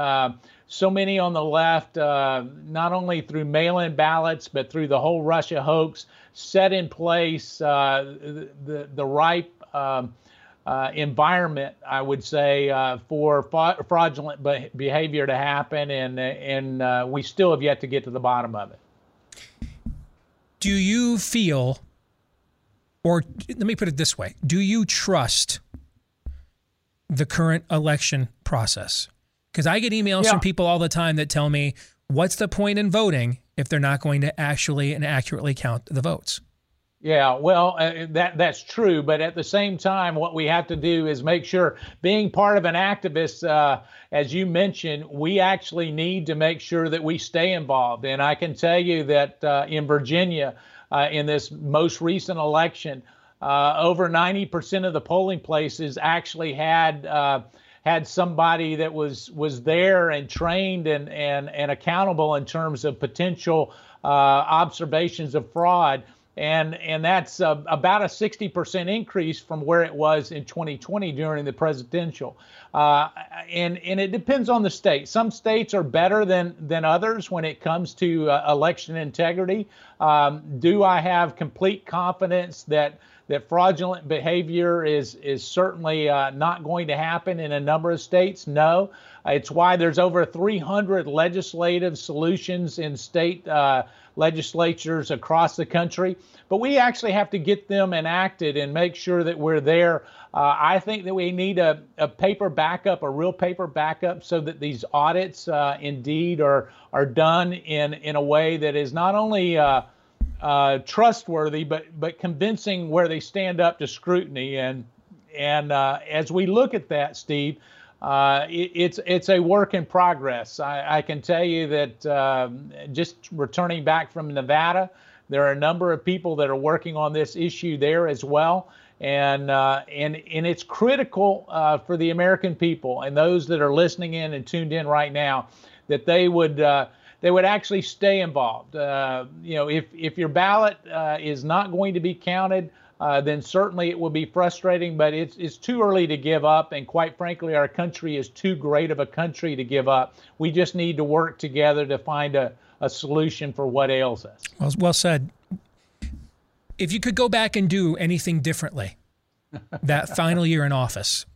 so many on the left, uh, not only through mail in ballots, but through the whole Russia hoax, set in place uh, the, the ripe um, uh, environment, I would say, uh, for fraudulent behavior to happen. And, and uh, we still have yet to get to the bottom of it.
Do you feel, or let me put it this way do you trust the current election process? Because I get emails yeah. from people all the time that tell me, what's the point in voting if they're not going to actually and accurately count the votes?
Yeah, well, uh, that that's true, but at the same time, what we have to do is make sure, being part of an activist, uh, as you mentioned, we actually need to make sure that we stay involved. And I can tell you that uh, in Virginia, uh, in this most recent election, uh, over 90% of the polling places actually had uh, had somebody that was was there and trained and and and accountable in terms of potential uh, observations of fraud. And, and that's uh, about a 60% increase from where it was in 2020 during the presidential. Uh, and, and it depends on the state. Some states are better than, than others when it comes to uh, election integrity. Um, do I have complete confidence that that fraudulent behavior is is certainly uh, not going to happen in a number of states. No, it's why there's over 300 legislative solutions in state uh, legislatures across the country. But we actually have to get them enacted and make sure that we're there. Uh, I think that we need a, a, paper backup, a real paper backup, so that these audits uh, indeed are are done in in a way that is not only uh, uh, trustworthy, but but convincing where they stand up to scrutiny. And and uh, as we look at that, Steve, uh, it, it's it's a work in progress. I, I can tell you that um, just returning back from Nevada, there are a number of people that are working on this issue there as well. And, uh, and, and it's critical uh, for the American people and those that are listening in and tuned in right now that they would uh, they would actually stay involved. Uh, you know, if if your ballot is not going to be counted, uh, then certainly it will be frustrating. But it's it's too early to give up, and quite frankly, our country is too great of a country to give up. We just need to work together to find a, a solution for what ails us.
Well, well said. If you could go back and do anything differently, that final year in office,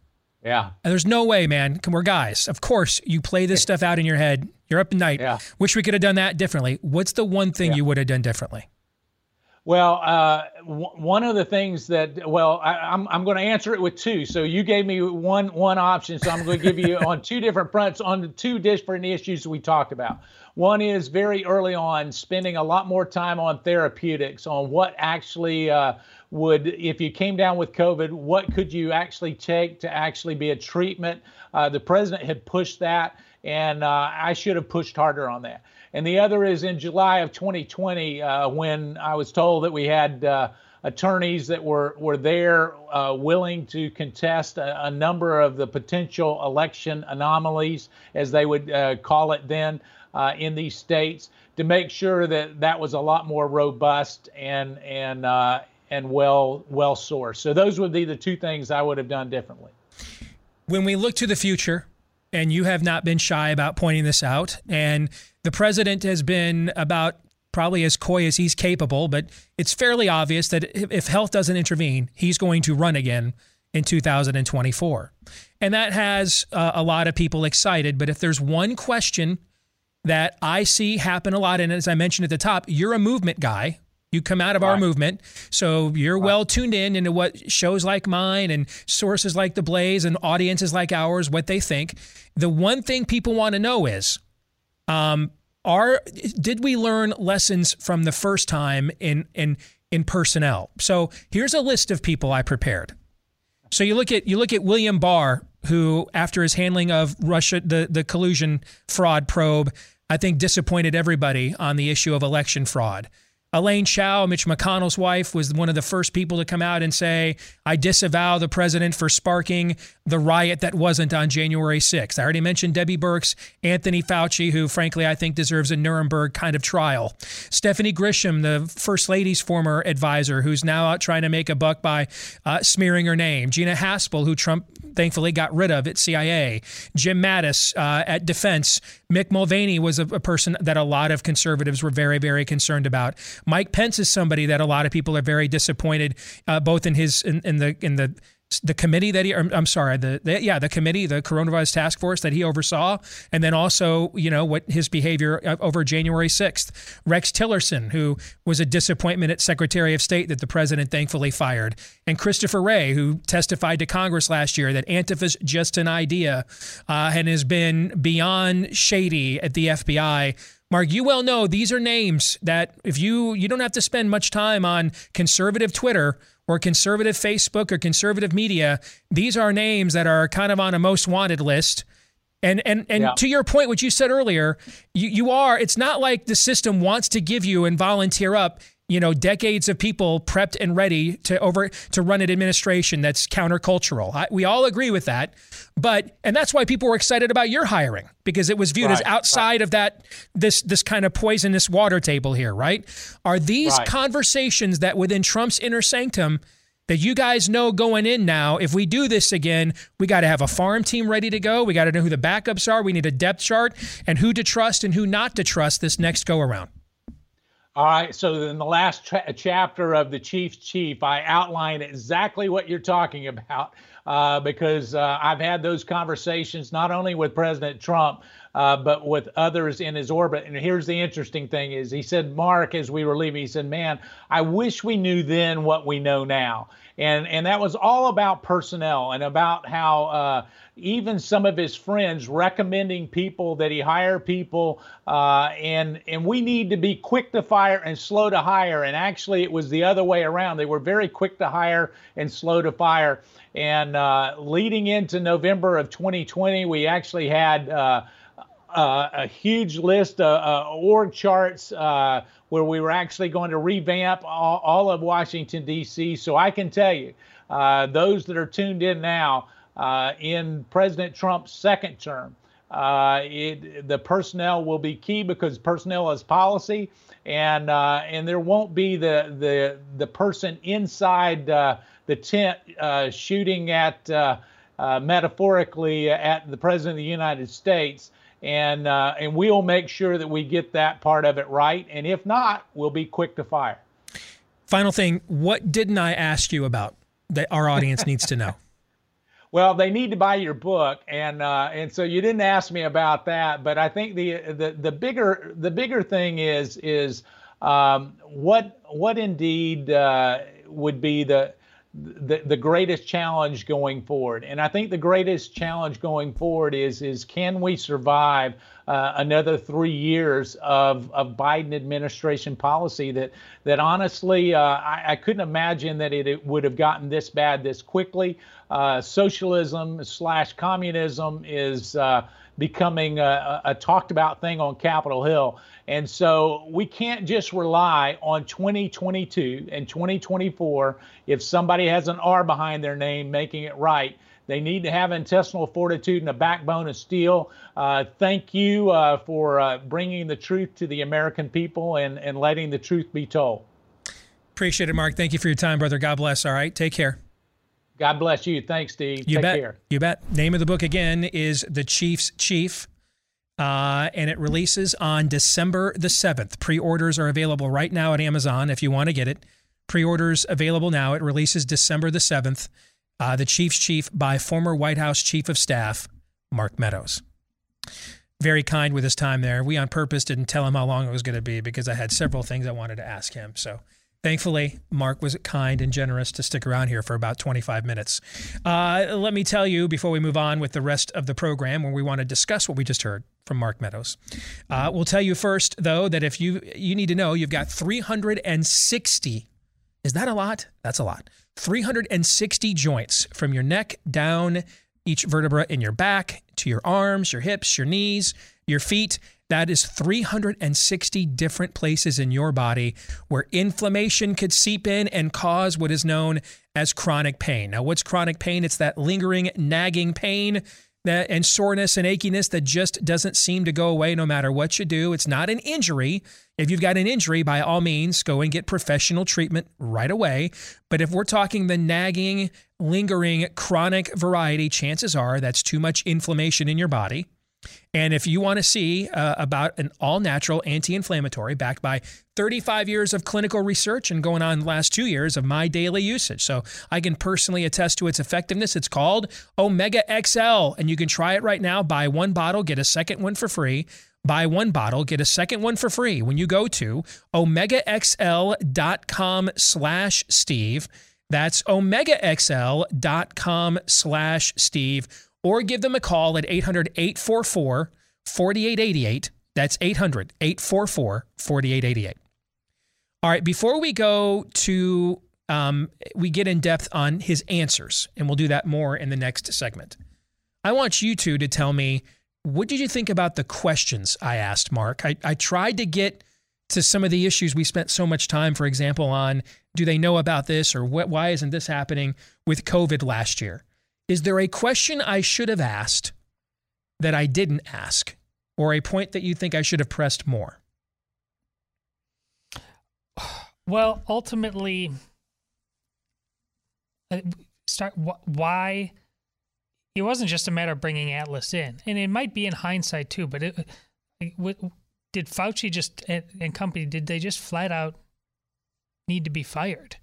yeah.
And there's no way, man. We're guys. Of course, you play this stuff out in your head. You're up at night.
Yeah.
Wish we could have done that differently. What's the one thing
Yeah.
you would have done differently?
Well, uh, w- one of the things that well, I, I'm I'm going to answer it with two. So you gave me one one option, so I'm going to give you on two different fronts on the two different issues we talked about. One is very early on spending a lot more time on therapeutics, on what actually uh, would, if you came down with COVID, what could you actually take to actually be a treatment? Uh, the president had pushed that, and uh, I should have pushed harder on that. And the other is in July of 2020, uh, when I was told that we had uh, attorneys that were were there uh, willing to contest a, a number of the potential election anomalies, as they would uh, call it then, uh, in these states, to make sure that that was a lot more robust and and uh, and well well sourced. So those would be the two things I would have done differently.
When we look to the future, and you have not been shy about pointing this out, and the president has been about probably as coy as he's capable, but it's fairly obvious that if health doesn't intervene, he's going to run again in 2024. And that has uh, a lot of people excited. But if there's one question that I see happen a lot, and as I mentioned at the top, you're a movement guy. You come out of our movement, so you're well tuned in into what shows like mine and sources like The Blaze and audiences like ours, what they think. The one thing people want to know is, um, are did we learn lessons from the first time in in in personnel? So here's a list of people I prepared. So you look at you look at William Barr, who after his handling of Russia the the collusion fraud probe, I think disappointed everybody on the issue of election fraud. Elaine Chao, Mitch McConnell's wife, was one of the first people to come out and say, I disavow the president for sparking the riot that wasn't on January 6th. I already mentioned Debbie Birx, Anthony Fauci, who frankly I think deserves a Nuremberg kind of trial. Stephanie Grisham, the First Lady's former advisor, who's now out trying to make a buck by uh, smearing her name. Gina Haspel, who Trump thankfully got rid of at CIA. Jim Mattis uh, at Defense. Mick Mulvaney was a, a person that a lot of conservatives were very, very concerned about. Mike Pence is somebody that a lot of people are very disappointed, uh, both in his in, in the in the the committee that he I'm, sorry the, the yeah the committee the coronavirus task force that he oversaw and then also you know what his behavior uh, over January 6th Rex Tillerson who was a disappointment at Secretary of State that the president thankfully fired. And Christopher Wray who testified to Congress last year that Antifa's just an idea uh, and has been beyond shady at the FBI Mark, you well know these are names that if you you don't have to spend much time on conservative Twitter or conservative Facebook or conservative media, these are names that are kind of on a most wanted list. And and and
Yeah.
to your point, what you said earlier, you, you are. It's not like the system wants to give you and volunteer up. You know, decades of people prepped and ready to over to run an administration that's countercultural. I, we all agree with that, but and that's why people were excited about your hiring because it was viewed as
Right,
outside of that this this kind of poisonous water table here, right? Are these
Right.
conversations that within Trump's inner sanctum that you guys know going in now, if we do this again, we got to have a farm team ready to go. We got to know who the backups are. We need a depth chart and who to trust and who not to trust this next go around.
All right. So in the last tra- chapter of the Chief's Chief, I outline exactly what you're talking about uh, because uh, I've had those conversations not only with President Trump, uh, but with others in his orbit. And here's the interesting thing: is he said, Mark, as we were leaving, he said, "Man, I wish we knew then what we know now." And and that was all about personnel and about how. Uh, even some of his friends recommending people that he hire people uh, and and we need to be quick to fire and slow to hire and actually it was the other way around they were very quick to hire and slow to fire and uh, leading into november of 2020 we actually had uh, uh a huge list of uh, org charts uh, where we were actually going to revamp all, all of washington d.c so i can tell you those that are tuned in now uh, in President Trump's second term. Uh, it, the personnel will be key because personnel is policy, and uh, and there won't be the the the person inside uh, the tent uh, shooting at uh, metaphorically at the president of the United States. And uh, and we'll make sure that we get that part of it right. And if not, we'll be quick to fire.
Final thing, what didn't I ask you about that our audience needs to know?
Well, they need to buy your book, and uh, and so you didn't ask me about that, but I think the the the bigger the bigger thing is is um, what what indeed uh, would be the the, the greatest challenge going forward. And I think the greatest challenge going forward is is can we survive uh, another three years of, of Biden administration policy that that honestly uh, I, I, couldn't imagine that it, it, would have gotten this bad this quickly. Uh, socialism slash communism is uh, becoming a, a, talked about thing on Capitol Hill. And so we can't just rely on 2022 and 2024 if somebody has an R behind their name making it right. They need to have intestinal fortitude and a backbone of steel. Uh, thank you uh, for uh, bringing the truth to the American people and, and letting the truth be told.
Appreciate it, Mark. Thank you for your time, brother. God bless. All right. Take care.
God bless you. Thanks, Steve.
You
Take
bet.
care.
You bet. Name of the book again is The Chief's Chief. Uh, and it releases on December the 7th. Pre orders are available right now at Amazon if you want to get it. Pre orders available now. It releases December the 7th. Uh, the Chief's Chief by former White House Chief of Staff, Mark Meadows. Very kind with his time there. We on purpose didn't tell him how long it was going to be because I had several things I wanted to ask him. So Thankfully, Mark was kind and generous to stick around here for about 25 minutes. Uh, let me tell you before we move on with the rest of the program, where we want to discuss what we just heard from Mark Meadows. Uh, we'll tell you first, though, that if you you need to know, you've got 360. Is that a lot? That's a lot. 360 joints from your neck down each vertebra in your back to your arms, your hips, your knees, your feet. That is 360 different places in your body where inflammation could seep in and cause what is known as chronic pain. Now, what's chronic pain? It's that lingering, nagging pain that, and soreness and achiness that just doesn't seem to go away no matter what you do. It's not an injury. If you've got an injury, by all means, go and get professional treatment right away. But if we're talking the nagging, lingering, chronic variety, chances are that's too much inflammation in your body. And if you want to see uh, about an all natural anti inflammatory backed by 35 years of clinical research and going on the last two years of my daily usage, so I can personally attest to its effectiveness. It's called Omega XL, and you can try it right now. Buy one bottle, get a second one for free. Buy one bottle, get a second one for free when you go to omegaxl.com slash Steve. That's omegaxl.com slash Steve or give them a call at 800 844 4888. That's 800 844 4888. All right, before we go to, um, we get in depth on his answers, and we'll do that more in the next segment. I want you two to tell me what did you think about the questions I asked, Mark? I, I tried to get to some of the issues we spent so much time, for example, on do they know about this or what, why isn't this happening with COVID last year? Is there a question I should have asked that I didn't ask, or a point that you think I should have pressed more?
Well, ultimately, uh, start why it wasn't just a matter of bringing Atlas in, and it might be in hindsight too. But it, did Fauci just and company did they just flat out need to be fired?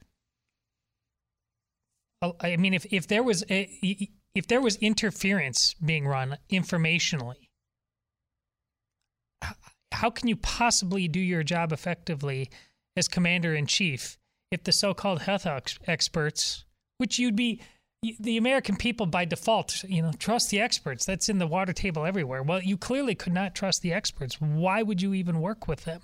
I mean, if if there was a, if there was interference being run informationally, how can you possibly do your job effectively as commander in chief if the so-called health ex- experts, which you'd be the American people by default, you know, trust the experts. That's in the water table everywhere. Well, you clearly could not trust the experts. Why would you even work with them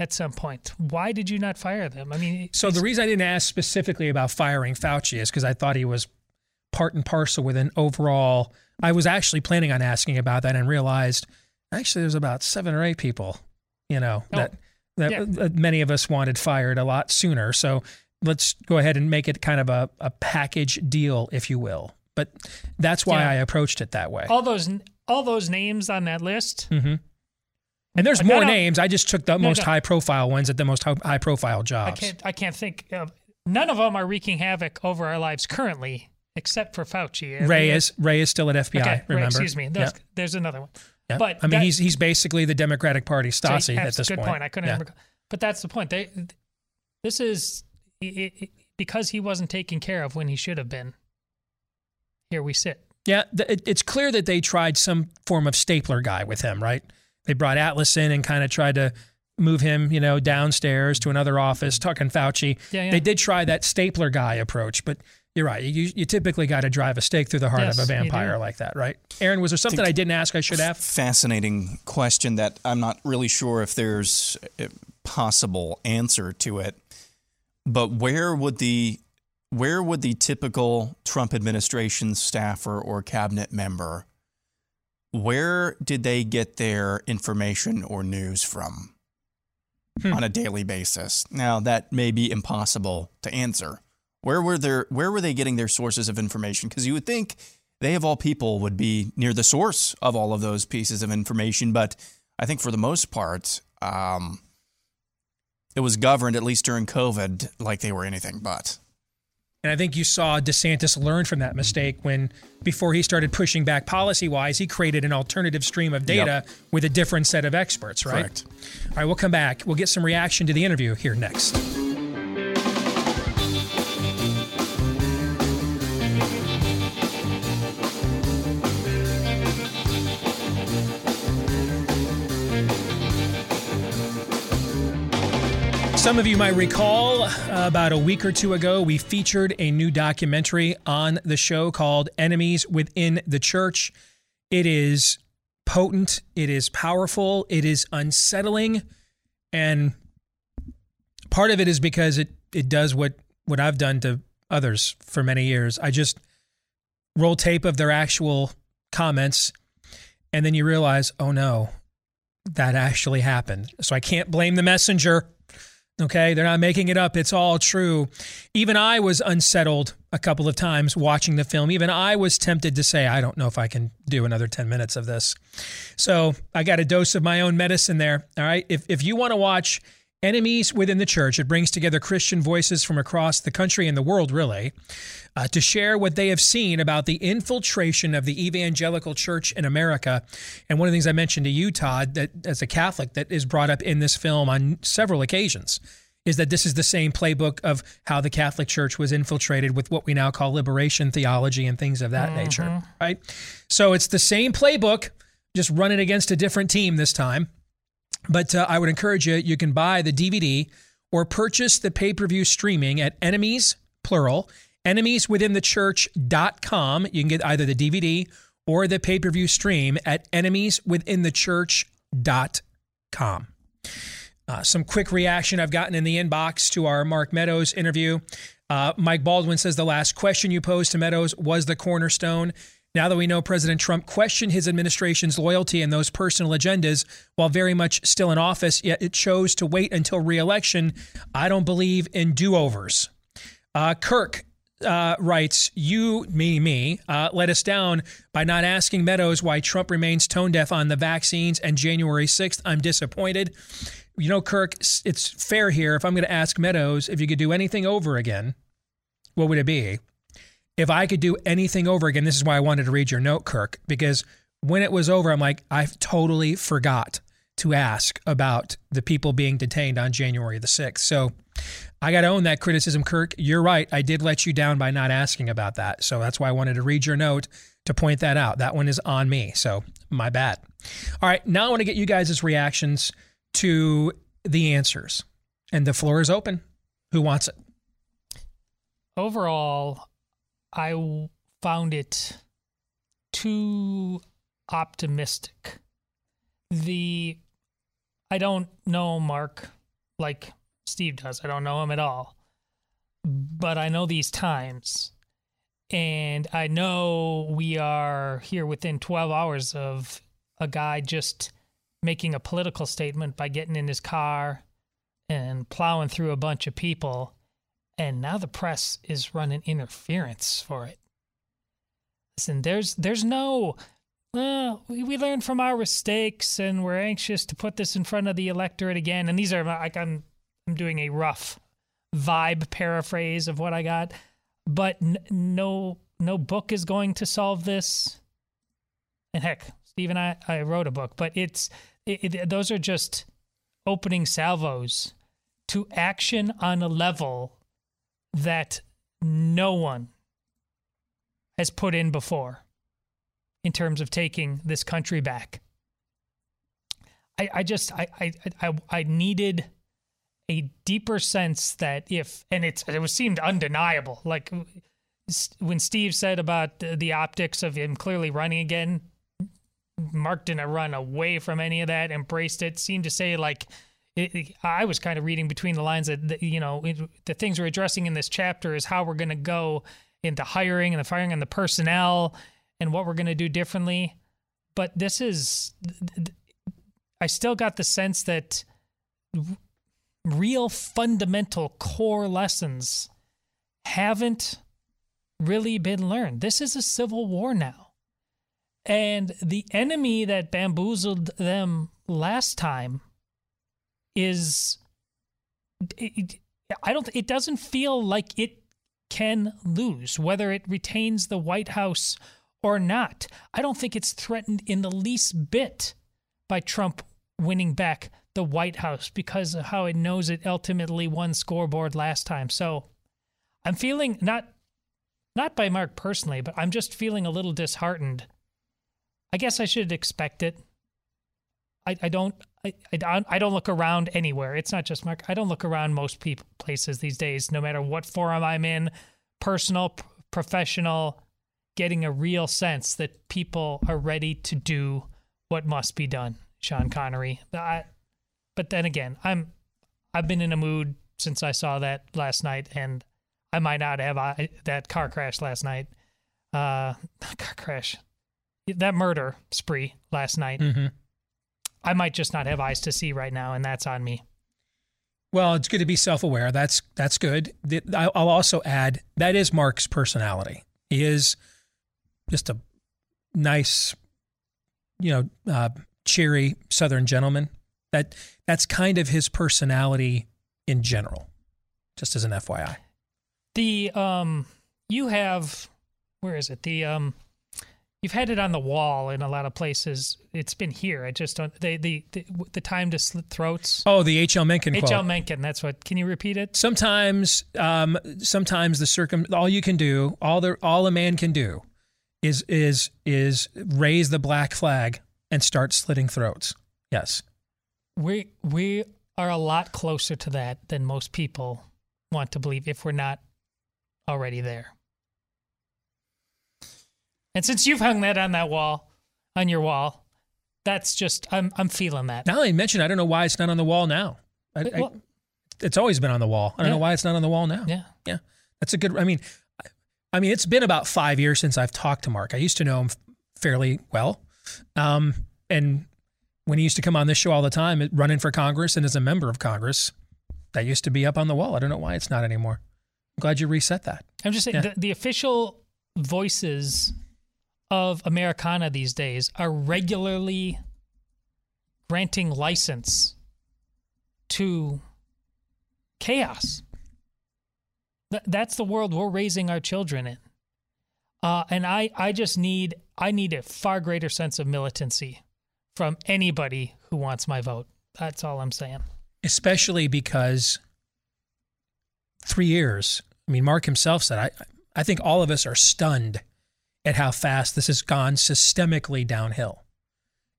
at some point? Why did you not fire them? I mean,
so the reason I didn't ask specifically about firing Fauci is because I thought he was part and parcel with an overall. I was actually planning on asking about that and realized actually there's about seven or eight people, you know, oh, that that yeah. many of us wanted fired a lot sooner. So let's go ahead and make it kind of a, a package deal, if you will. But that's why yeah. I approached it that way.
All those all those names on that list.
Mm-hmm. And there's more names. I just took the no, most no. high profile ones at the most high profile jobs.
I can't. I can't think. Of, none of them are wreaking havoc over our lives currently, except for Fauci.
Wray is Wray is still at FBI. Okay, remember? Wray,
excuse me. There's, there's another one. But
I mean, that, he's he's basically the Democratic Party Stasi at this
good
point.
point. I couldn't. Remember, but that's the point. They, this is it, it, because he wasn't taken care of when he should have been. Here we sit.
Yeah, th- it's clear that they tried some form of stapler guy with him, right? They brought Atlas in and kind of tried to move him, you know, downstairs to another office, talking Fauci. Yeah, yeah. They did try that stapler guy approach, but you're right. You, you typically got to drive a stake through the heart yes, of a vampire like that, right? Aaron, was there something I didn't ask I should have?
Fascinating question that I'm not really sure if there's a possible answer to it. But where would the where would the typical Trump administration staffer or cabinet member where did they get their information or news from hmm. on a daily basis? Now that may be impossible to answer. Where were their where were they getting their sources of information? Because you would think they of all people would be near the source of all of those pieces of information, but I think for the most part, um, it was governed, at least during COVID, like they were anything but.
And I think you saw DeSantis learn from that mistake when, before he started pushing back policy wise, he created an alternative stream of data yep. with a different set of experts, right?
Correct.
All right, we'll come back. We'll get some reaction to the interview here next. Some of you might recall uh, about a week or two ago, we featured a new documentary on the show called Enemies Within the Church. It is potent, it is powerful, it is unsettling. And part of it is because it, it does what, what I've done to others for many years. I just roll tape of their actual comments, and then you realize, oh no, that actually happened. So I can't blame the messenger. Okay, they're not making it up. It's all true. Even I was unsettled a couple of times watching the film. Even I was tempted to say, I don't know if I can do another 10 minutes of this. So I got a dose of my own medicine there. All right. If, if you want to watch Enemies Within the Church. It brings together Christian voices from across the country and the world, really, uh, to share what they have seen about the infiltration of the evangelical church in America. And one of the things I mentioned to you, Todd, that as a Catholic, that is brought up in this film on several occasions. Is that this is the same playbook of how the Catholic Church was infiltrated with what we now call liberation theology and things of that mm-hmm. nature, right? So it's the same playbook, just running against a different team this time. But uh, I would encourage you, you can buy the DVD or purchase the pay per view streaming at enemies, plural, enemieswithinthechurch.com. You can get either the DVD or the pay per view stream at enemieswithinthechurch.com. Uh, some quick reaction I've gotten in the inbox to our Mark Meadows interview. Uh, Mike Baldwin says the last question you posed to Meadows was the cornerstone. Now that we know President Trump questioned his administration's loyalty and those personal agendas while very much still in office, yet it chose to wait until reelection, I don't believe in do overs. Uh, Kirk uh, writes, You, me, me, uh, let us down by not asking Meadows why Trump remains tone deaf on the vaccines and January 6th. I'm disappointed. You know, Kirk, it's fair here. If I'm going to ask Meadows if you could do anything over again, what would it be? If I could do anything over again, this is why I wanted to read your note, Kirk, because when it was over, I'm like, I totally forgot to ask about the people being detained on January the 6th. So I got to own that criticism, Kirk. You're right. I did let you down by not asking about that. So that's why I wanted to read your note to point that out. That one is on me. So my bad. All right. Now I want to get you guys' reactions to the answers. And the floor is open. Who wants it?
Overall, I found it too optimistic. The I don't know Mark like Steve does. I don't know him at all. But I know these times. And I know we are here within 12 hours of a guy just making a political statement by getting in his car and plowing through a bunch of people. And now the press is running interference for it. Listen, there's there's no uh, we, we learned from our mistakes and we're anxious to put this in front of the electorate again. And these are like I'm I'm doing a rough vibe paraphrase of what I got, but n- no no book is going to solve this. And heck, Steve and I I wrote a book, but it's it, it, those are just opening salvos to action on a level that no one has put in before in terms of taking this country back. I, I just I, I I I needed a deeper sense that if and it's it was seemed undeniable like when Steve said about the, the optics of him clearly running again Mark didn't run away from any of that embraced it seemed to say like it, it, I was kind of reading between the lines that, that you know it, the things we're addressing in this chapter is how we're going to go into hiring and the firing and the personnel and what we're going to do differently. But this is, I still got the sense that real fundamental core lessons haven't really been learned. This is a civil war now. And the enemy that bamboozled them last time is it, I don't it doesn't feel like it can lose whether it retains the White House or not. I don't think it's threatened in the least bit by Trump winning back the White House because of how it knows it ultimately won scoreboard last time. So I'm feeling not not by Mark personally, but I'm just feeling a little disheartened. I guess I should expect it. I, I don't I, I, I don't look around anywhere. It's not just Mark. I don't look around most people places these days, no matter what forum I'm in, personal, p- professional, getting a real sense that people are ready to do what must be done. Sean Connery. I, but then again, I'm I've been in a mood since I saw that last night, and I might not have I, that car crash last night. Uh, car crash, that murder spree last night.
Mm-hmm.
I might just not have eyes to see right now, and that's on me.
Well, it's good to be self-aware. That's that's good. I'll also add that is Mark's personality. He is just a nice, you know, uh, cheery Southern gentleman. That that's kind of his personality in general. Just as an FYI.
The um, you have where is it? The um, you've had it on the wall in a lot of places. It's been here. I just don't. The the the, the time to slit throats.
Oh, the H.L. Mencken
H.L. Mencken. That's what. Can you repeat it?
Sometimes, um, sometimes the circum, all you can do, all the all a man can do, is is is raise the black flag and start slitting throats. Yes.
We we are a lot closer to that than most people want to believe if we're not already there. And since you've hung that on that wall, on your wall, that's just I'm I'm feeling that.
Now that you mention, I don't know why it's not on the wall now. I, I,
Well-
it's always been on the wall. I don't
Yeah.
know why it's not on the wall now.
Yeah.
Yeah, that's a good. I mean, I- I mean, it's been about five years since I've talked to Mark. I used to know him fairly well, um, and when he used to come on this show all the time, running for Congress and as a member of Congress, that used to be up on the wall. I don't know why it's not anymore. I'm glad you reset that.
I'm just saying
Yeah.
the, the official voices of Americana these days are regularly granting license to chaos. Th- that's the world we're raising our children in. Uh, and I, I just need I need a far greater sense of militancy from anybody who wants my vote. That's all I'm saying.
especially because three years. I mean, Mark himself said, "I, I think all of us are stunned at how fast this has gone systemically downhill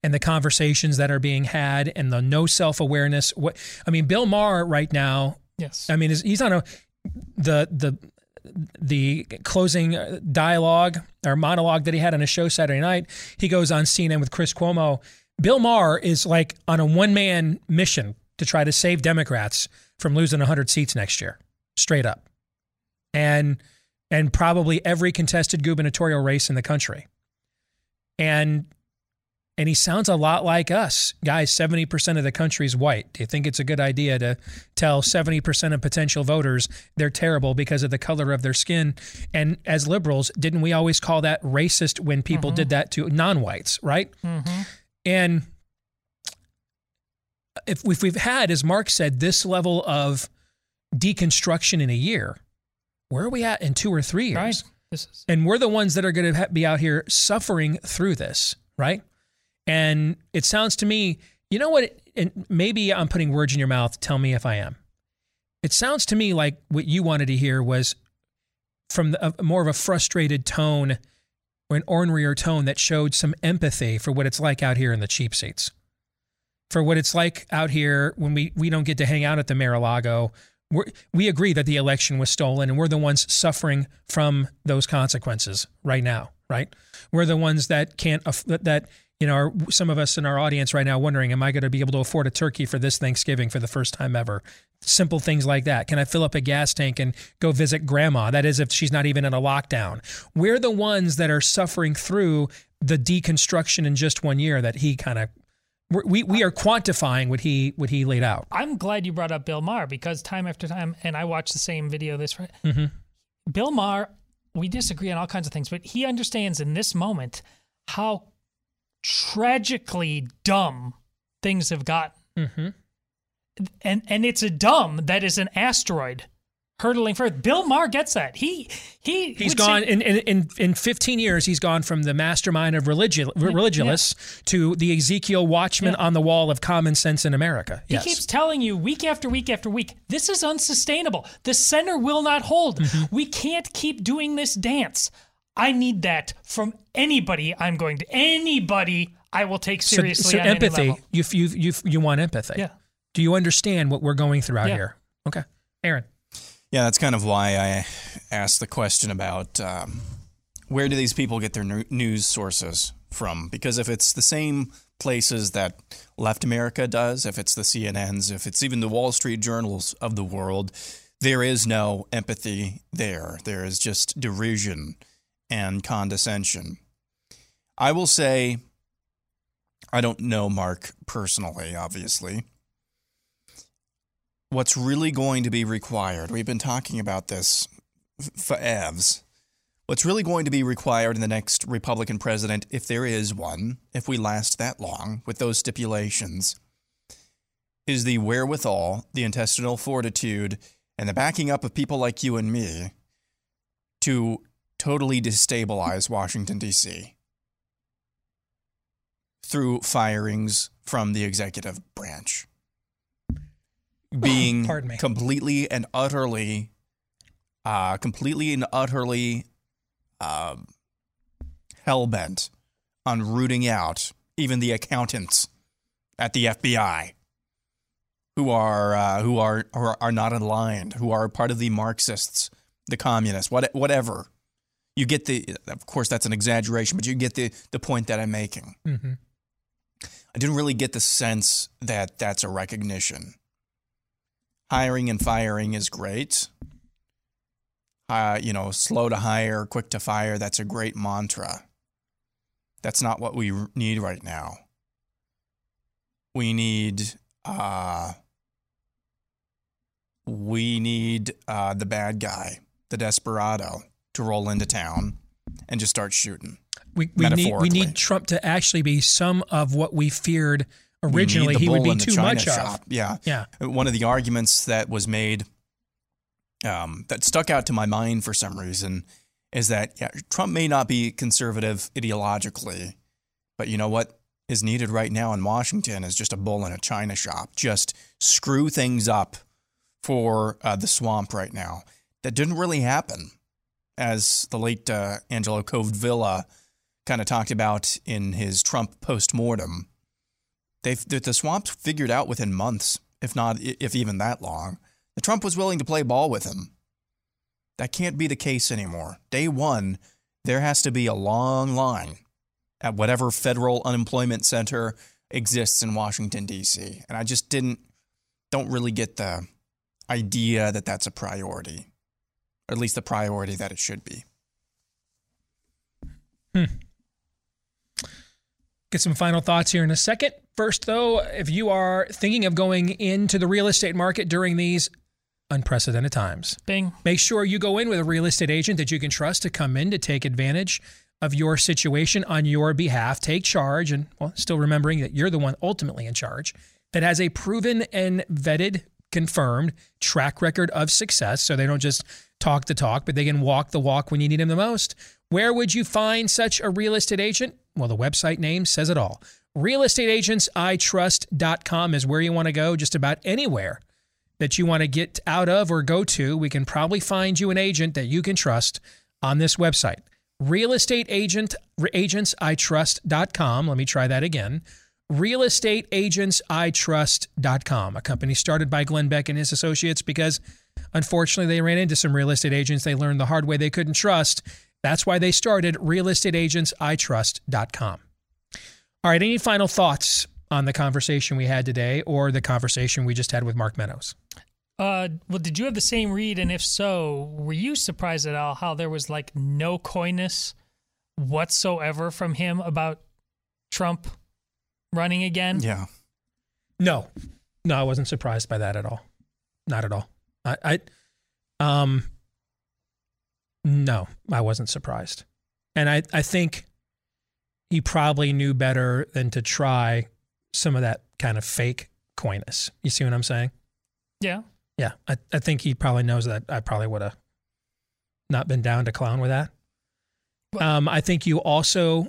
and the conversations that are being had and the no self awareness. What I mean, Bill Maher right now.
Yes.
I mean, he's on a the the the closing uh, dialogue or monologue that he had on a show Saturday night. He goes on CNN with Chris Cuomo. Bill Maher is like on a one man mission to try to save Democrats from losing 100 seats next year, straight up, and and probably every contested gubernatorial race in the country. And and he sounds a lot like us. Guys, 70% of the country is white. Do you think it's a good idea to tell 70% of potential voters they're terrible because of the color of their skin? And as liberals, didn't we always call that racist when people mm-hmm. did that to non whites, right? Mm-hmm. And if, if we've had, as Mark said, this level of deconstruction in a year, where are we at in two or three years?
Right. Is-
and we're the ones that are going to be out here suffering through this, right? And it sounds to me, you know what? And maybe I'm putting words in your mouth. Tell me if I am. It sounds to me like what you wanted to hear was from the, a, more of a frustrated tone or an ornerier tone that showed some empathy for what it's like out here in the cheap seats, for what it's like out here when we, we don't get to hang out at the Mar-a-Lago. We're, we agree that the election was stolen and we're the ones suffering from those consequences right now, right? We're the ones that can't, that you know, some of us in our audience right now wondering, am I going to be able to afford a turkey for this Thanksgiving for the first time ever? Simple things like that. Can I fill up a gas tank and go visit grandma? That is, if she's not even in a lockdown. We're the ones that are suffering through the deconstruction in just one year that he kind of we we are quantifying what he what he laid out.
I'm glad you brought up Bill Maher because time after time, and I watched the same video this. Mm-hmm. Bill Maher, we disagree on all kinds of things, but he understands in this moment how tragically dumb things have gotten. Mm-hmm. And and it's a dumb that is an asteroid hurtling forth. Bill Maher gets that. He he
he's gone say, in, in in 15 years. He's gone from the mastermind of religion religionists yeah. to the Ezekiel watchman yeah. on the wall of common sense in America.
He keeps telling you week after week after week, this is unsustainable. The center will not hold. Mm-hmm. We can't keep doing this dance. I need that from anybody I'm going to. Anybody I will take seriously. So, so
empathy. You, you you you want empathy.
Yeah.
Do you understand what we're going through out yeah. here? Okay, Aaron.
Yeah, that's kind of why I asked the question about um, where do these people get their news sources from? Because if it's the same places that left America does, if it's the CNNs, if it's even the Wall Street journals of the world, there is no empathy there. There is just derision and condescension. I will say, I don't know Mark personally, obviously. What's really going to be required, we've been talking about this for EVs. What's really going to be required in the next Republican president, if there is one, if we last that long with those stipulations, is the wherewithal, the intestinal fortitude, and the backing up of people like you and me to totally destabilize Washington, D.C. through firings from the executive branch. Being Pardon me. completely and utterly, uh, completely and utterly uh, hell bent on rooting out even the accountants at the FBI who are uh, who are, are are not aligned, who are part of the Marxists, the communists, what, whatever you get the of course that's an exaggeration but you get the the point that i'm making mm-hmm. i didn't really get the sense that that's a recognition hiring and firing is great. Uh, you know slow to hire quick to fire that's a great mantra. That's not what we need right now. We need uh, we need uh, the bad guy the desperado to roll into town and just start shooting.
We, we need we need Trump to actually be some of what we feared originally. he would be too much shop.
of. Yeah, yeah. One of the arguments that was made um, that stuck out to my mind for some reason is that yeah, Trump may not be conservative ideologically, but you know what is needed right now in Washington is just a bull in a china shop. Just screw things up for uh, the swamp right now. That didn't really happen as the late uh, Angelo Codevilla kind of talked about in his Trump postmortem. They've the, the swamp figured out within months, if not if even that long, that Trump was willing to play ball with him. That can't be the case anymore. Day one, there has to be a long line at whatever federal unemployment center exists in Washington D.C. And I just didn't don't really get the idea that that's a priority, or at least the priority that it should be.
Hmm. Get some final thoughts here in a second. First, though, if you are thinking of going into the real estate market during these unprecedented times,
Bing.
make sure you go in with a real estate agent that you can trust to come in to take advantage of your situation on your behalf. Take charge, and well, still remembering that you're the one ultimately in charge, that has a proven and vetted, confirmed track record of success. So they don't just talk the talk, but they can walk the walk when you need them the most. Where would you find such a real estate agent? Well, the website name says it all. RealestateAgentsITrust.com is where you want to go, just about anywhere that you want to get out of or go to. We can probably find you an agent that you can trust on this website. RealestateAgentsITrust.com. Let me try that again. RealestateAgentsITrust.com, a company started by Glenn Beck and his associates because unfortunately they ran into some real estate agents they learned the hard way they couldn't trust. That's why they started realestateagentsitrust.com. All right, any final thoughts on the conversation we had today or the conversation we just had with Mark Meadows?
Uh, well, did you have the same read? And if so, were you surprised at all how there was like no coyness whatsoever from him about Trump running again?
Yeah.
No, no, I wasn't surprised by that at all. Not at all. I, I um, no, I wasn't surprised, and I, I think he probably knew better than to try some of that kind of fake coyness. You see what I'm saying?
Yeah.
Yeah, I, I think he probably knows that I probably would have not been down to clown with that. Um, I think you also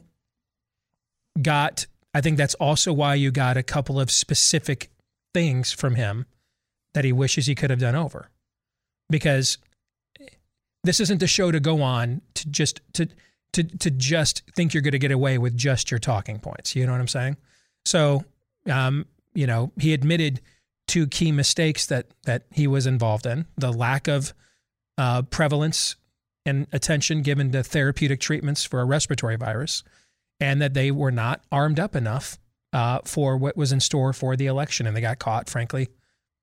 got, I think that's also why you got a couple of specific things from him that he wishes he could have done over. Because this isn't the show to go on to just to to to just think you're going to get away with just your talking points. You know what I'm saying? So, um, you know, he admitted two key mistakes that that he was involved in: the lack of uh, prevalence and attention given to therapeutic treatments for a respiratory virus, and that they were not armed up enough uh, for what was in store for the election, and they got caught, frankly,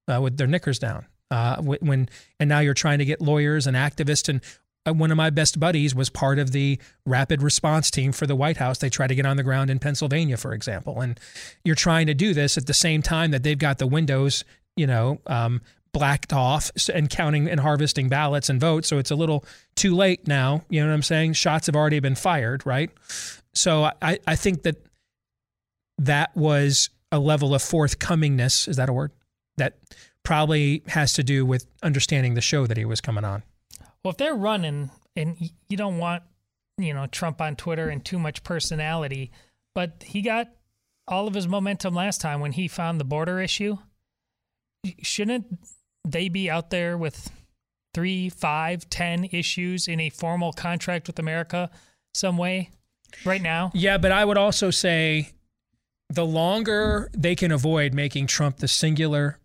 uh, with their knickers down. Uh, when and now you're trying to get lawyers and activists and uh, one of my best buddies was part of the rapid response team for the White House. They try to get on the ground in Pennsylvania, for example. And you're trying to do this at the same time that they've got the windows, you know, um, blacked off and counting and harvesting ballots and votes. So it's a little too late now. You know what I'm saying? Shots have already been fired, right? So I, I think that that was a level of forthcomingness. Is that a word? That probably has to do with understanding the show that he was coming on.
Well, if they're running and you don't want, you know, Trump on Twitter and too much personality, but he got all of his momentum last time when he found the border issue. Shouldn't they be out there with three, five, ten issues in a formal contract with America some way right now?
Yeah, but I would also say the longer they can avoid making Trump the singular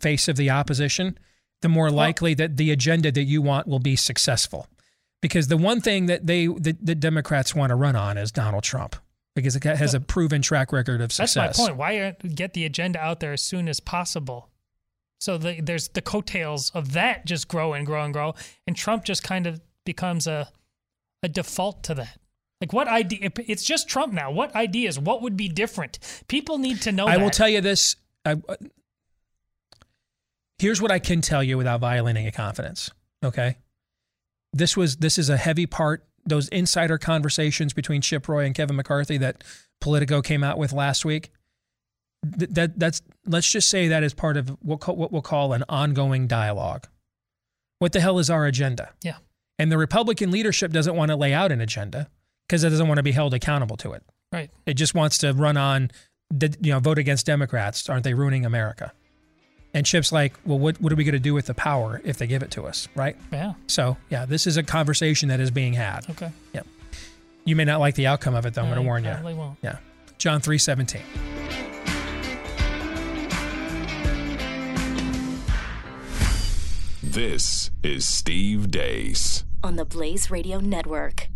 face of the opposition, the more likely that the agenda that you want will be successful. Because the one thing that they the, the Democrats want to run on is Donald Trump because it has a proven track record of success.
That's my point. Why get the agenda out there as soon as possible? So the, there's the coattails of that just grow and grow and grow, and Trump just kind of becomes a a default to that. Like what idea? It's just Trump now. What ideas? What would be different? People need to know.
I
that.
will tell you this. I, here's what I can tell you without violating a confidence. Okay, this was this is a heavy part. Those insider conversations between Chip Roy and Kevin McCarthy that Politico came out with last week. That, that that's let's just say that is part of what what we'll call an ongoing dialogue. What the hell is our agenda?
Yeah.
And the Republican leadership doesn't want to lay out an agenda because it doesn't want to be held accountable to it.
Right.
It just wants to run on, you know, vote against Democrats. Aren't they ruining America? And Chip's like, well, what, what are we going to do with the power if they give it to us, right?
Yeah.
So, yeah, this is a conversation that is being had.
Okay.
Yep. You may not like the outcome of it, though. I'm going to warn you.
probably won't.
Yeah. John 3:17.
This is Steve Deace.
on the Blaze Radio Network.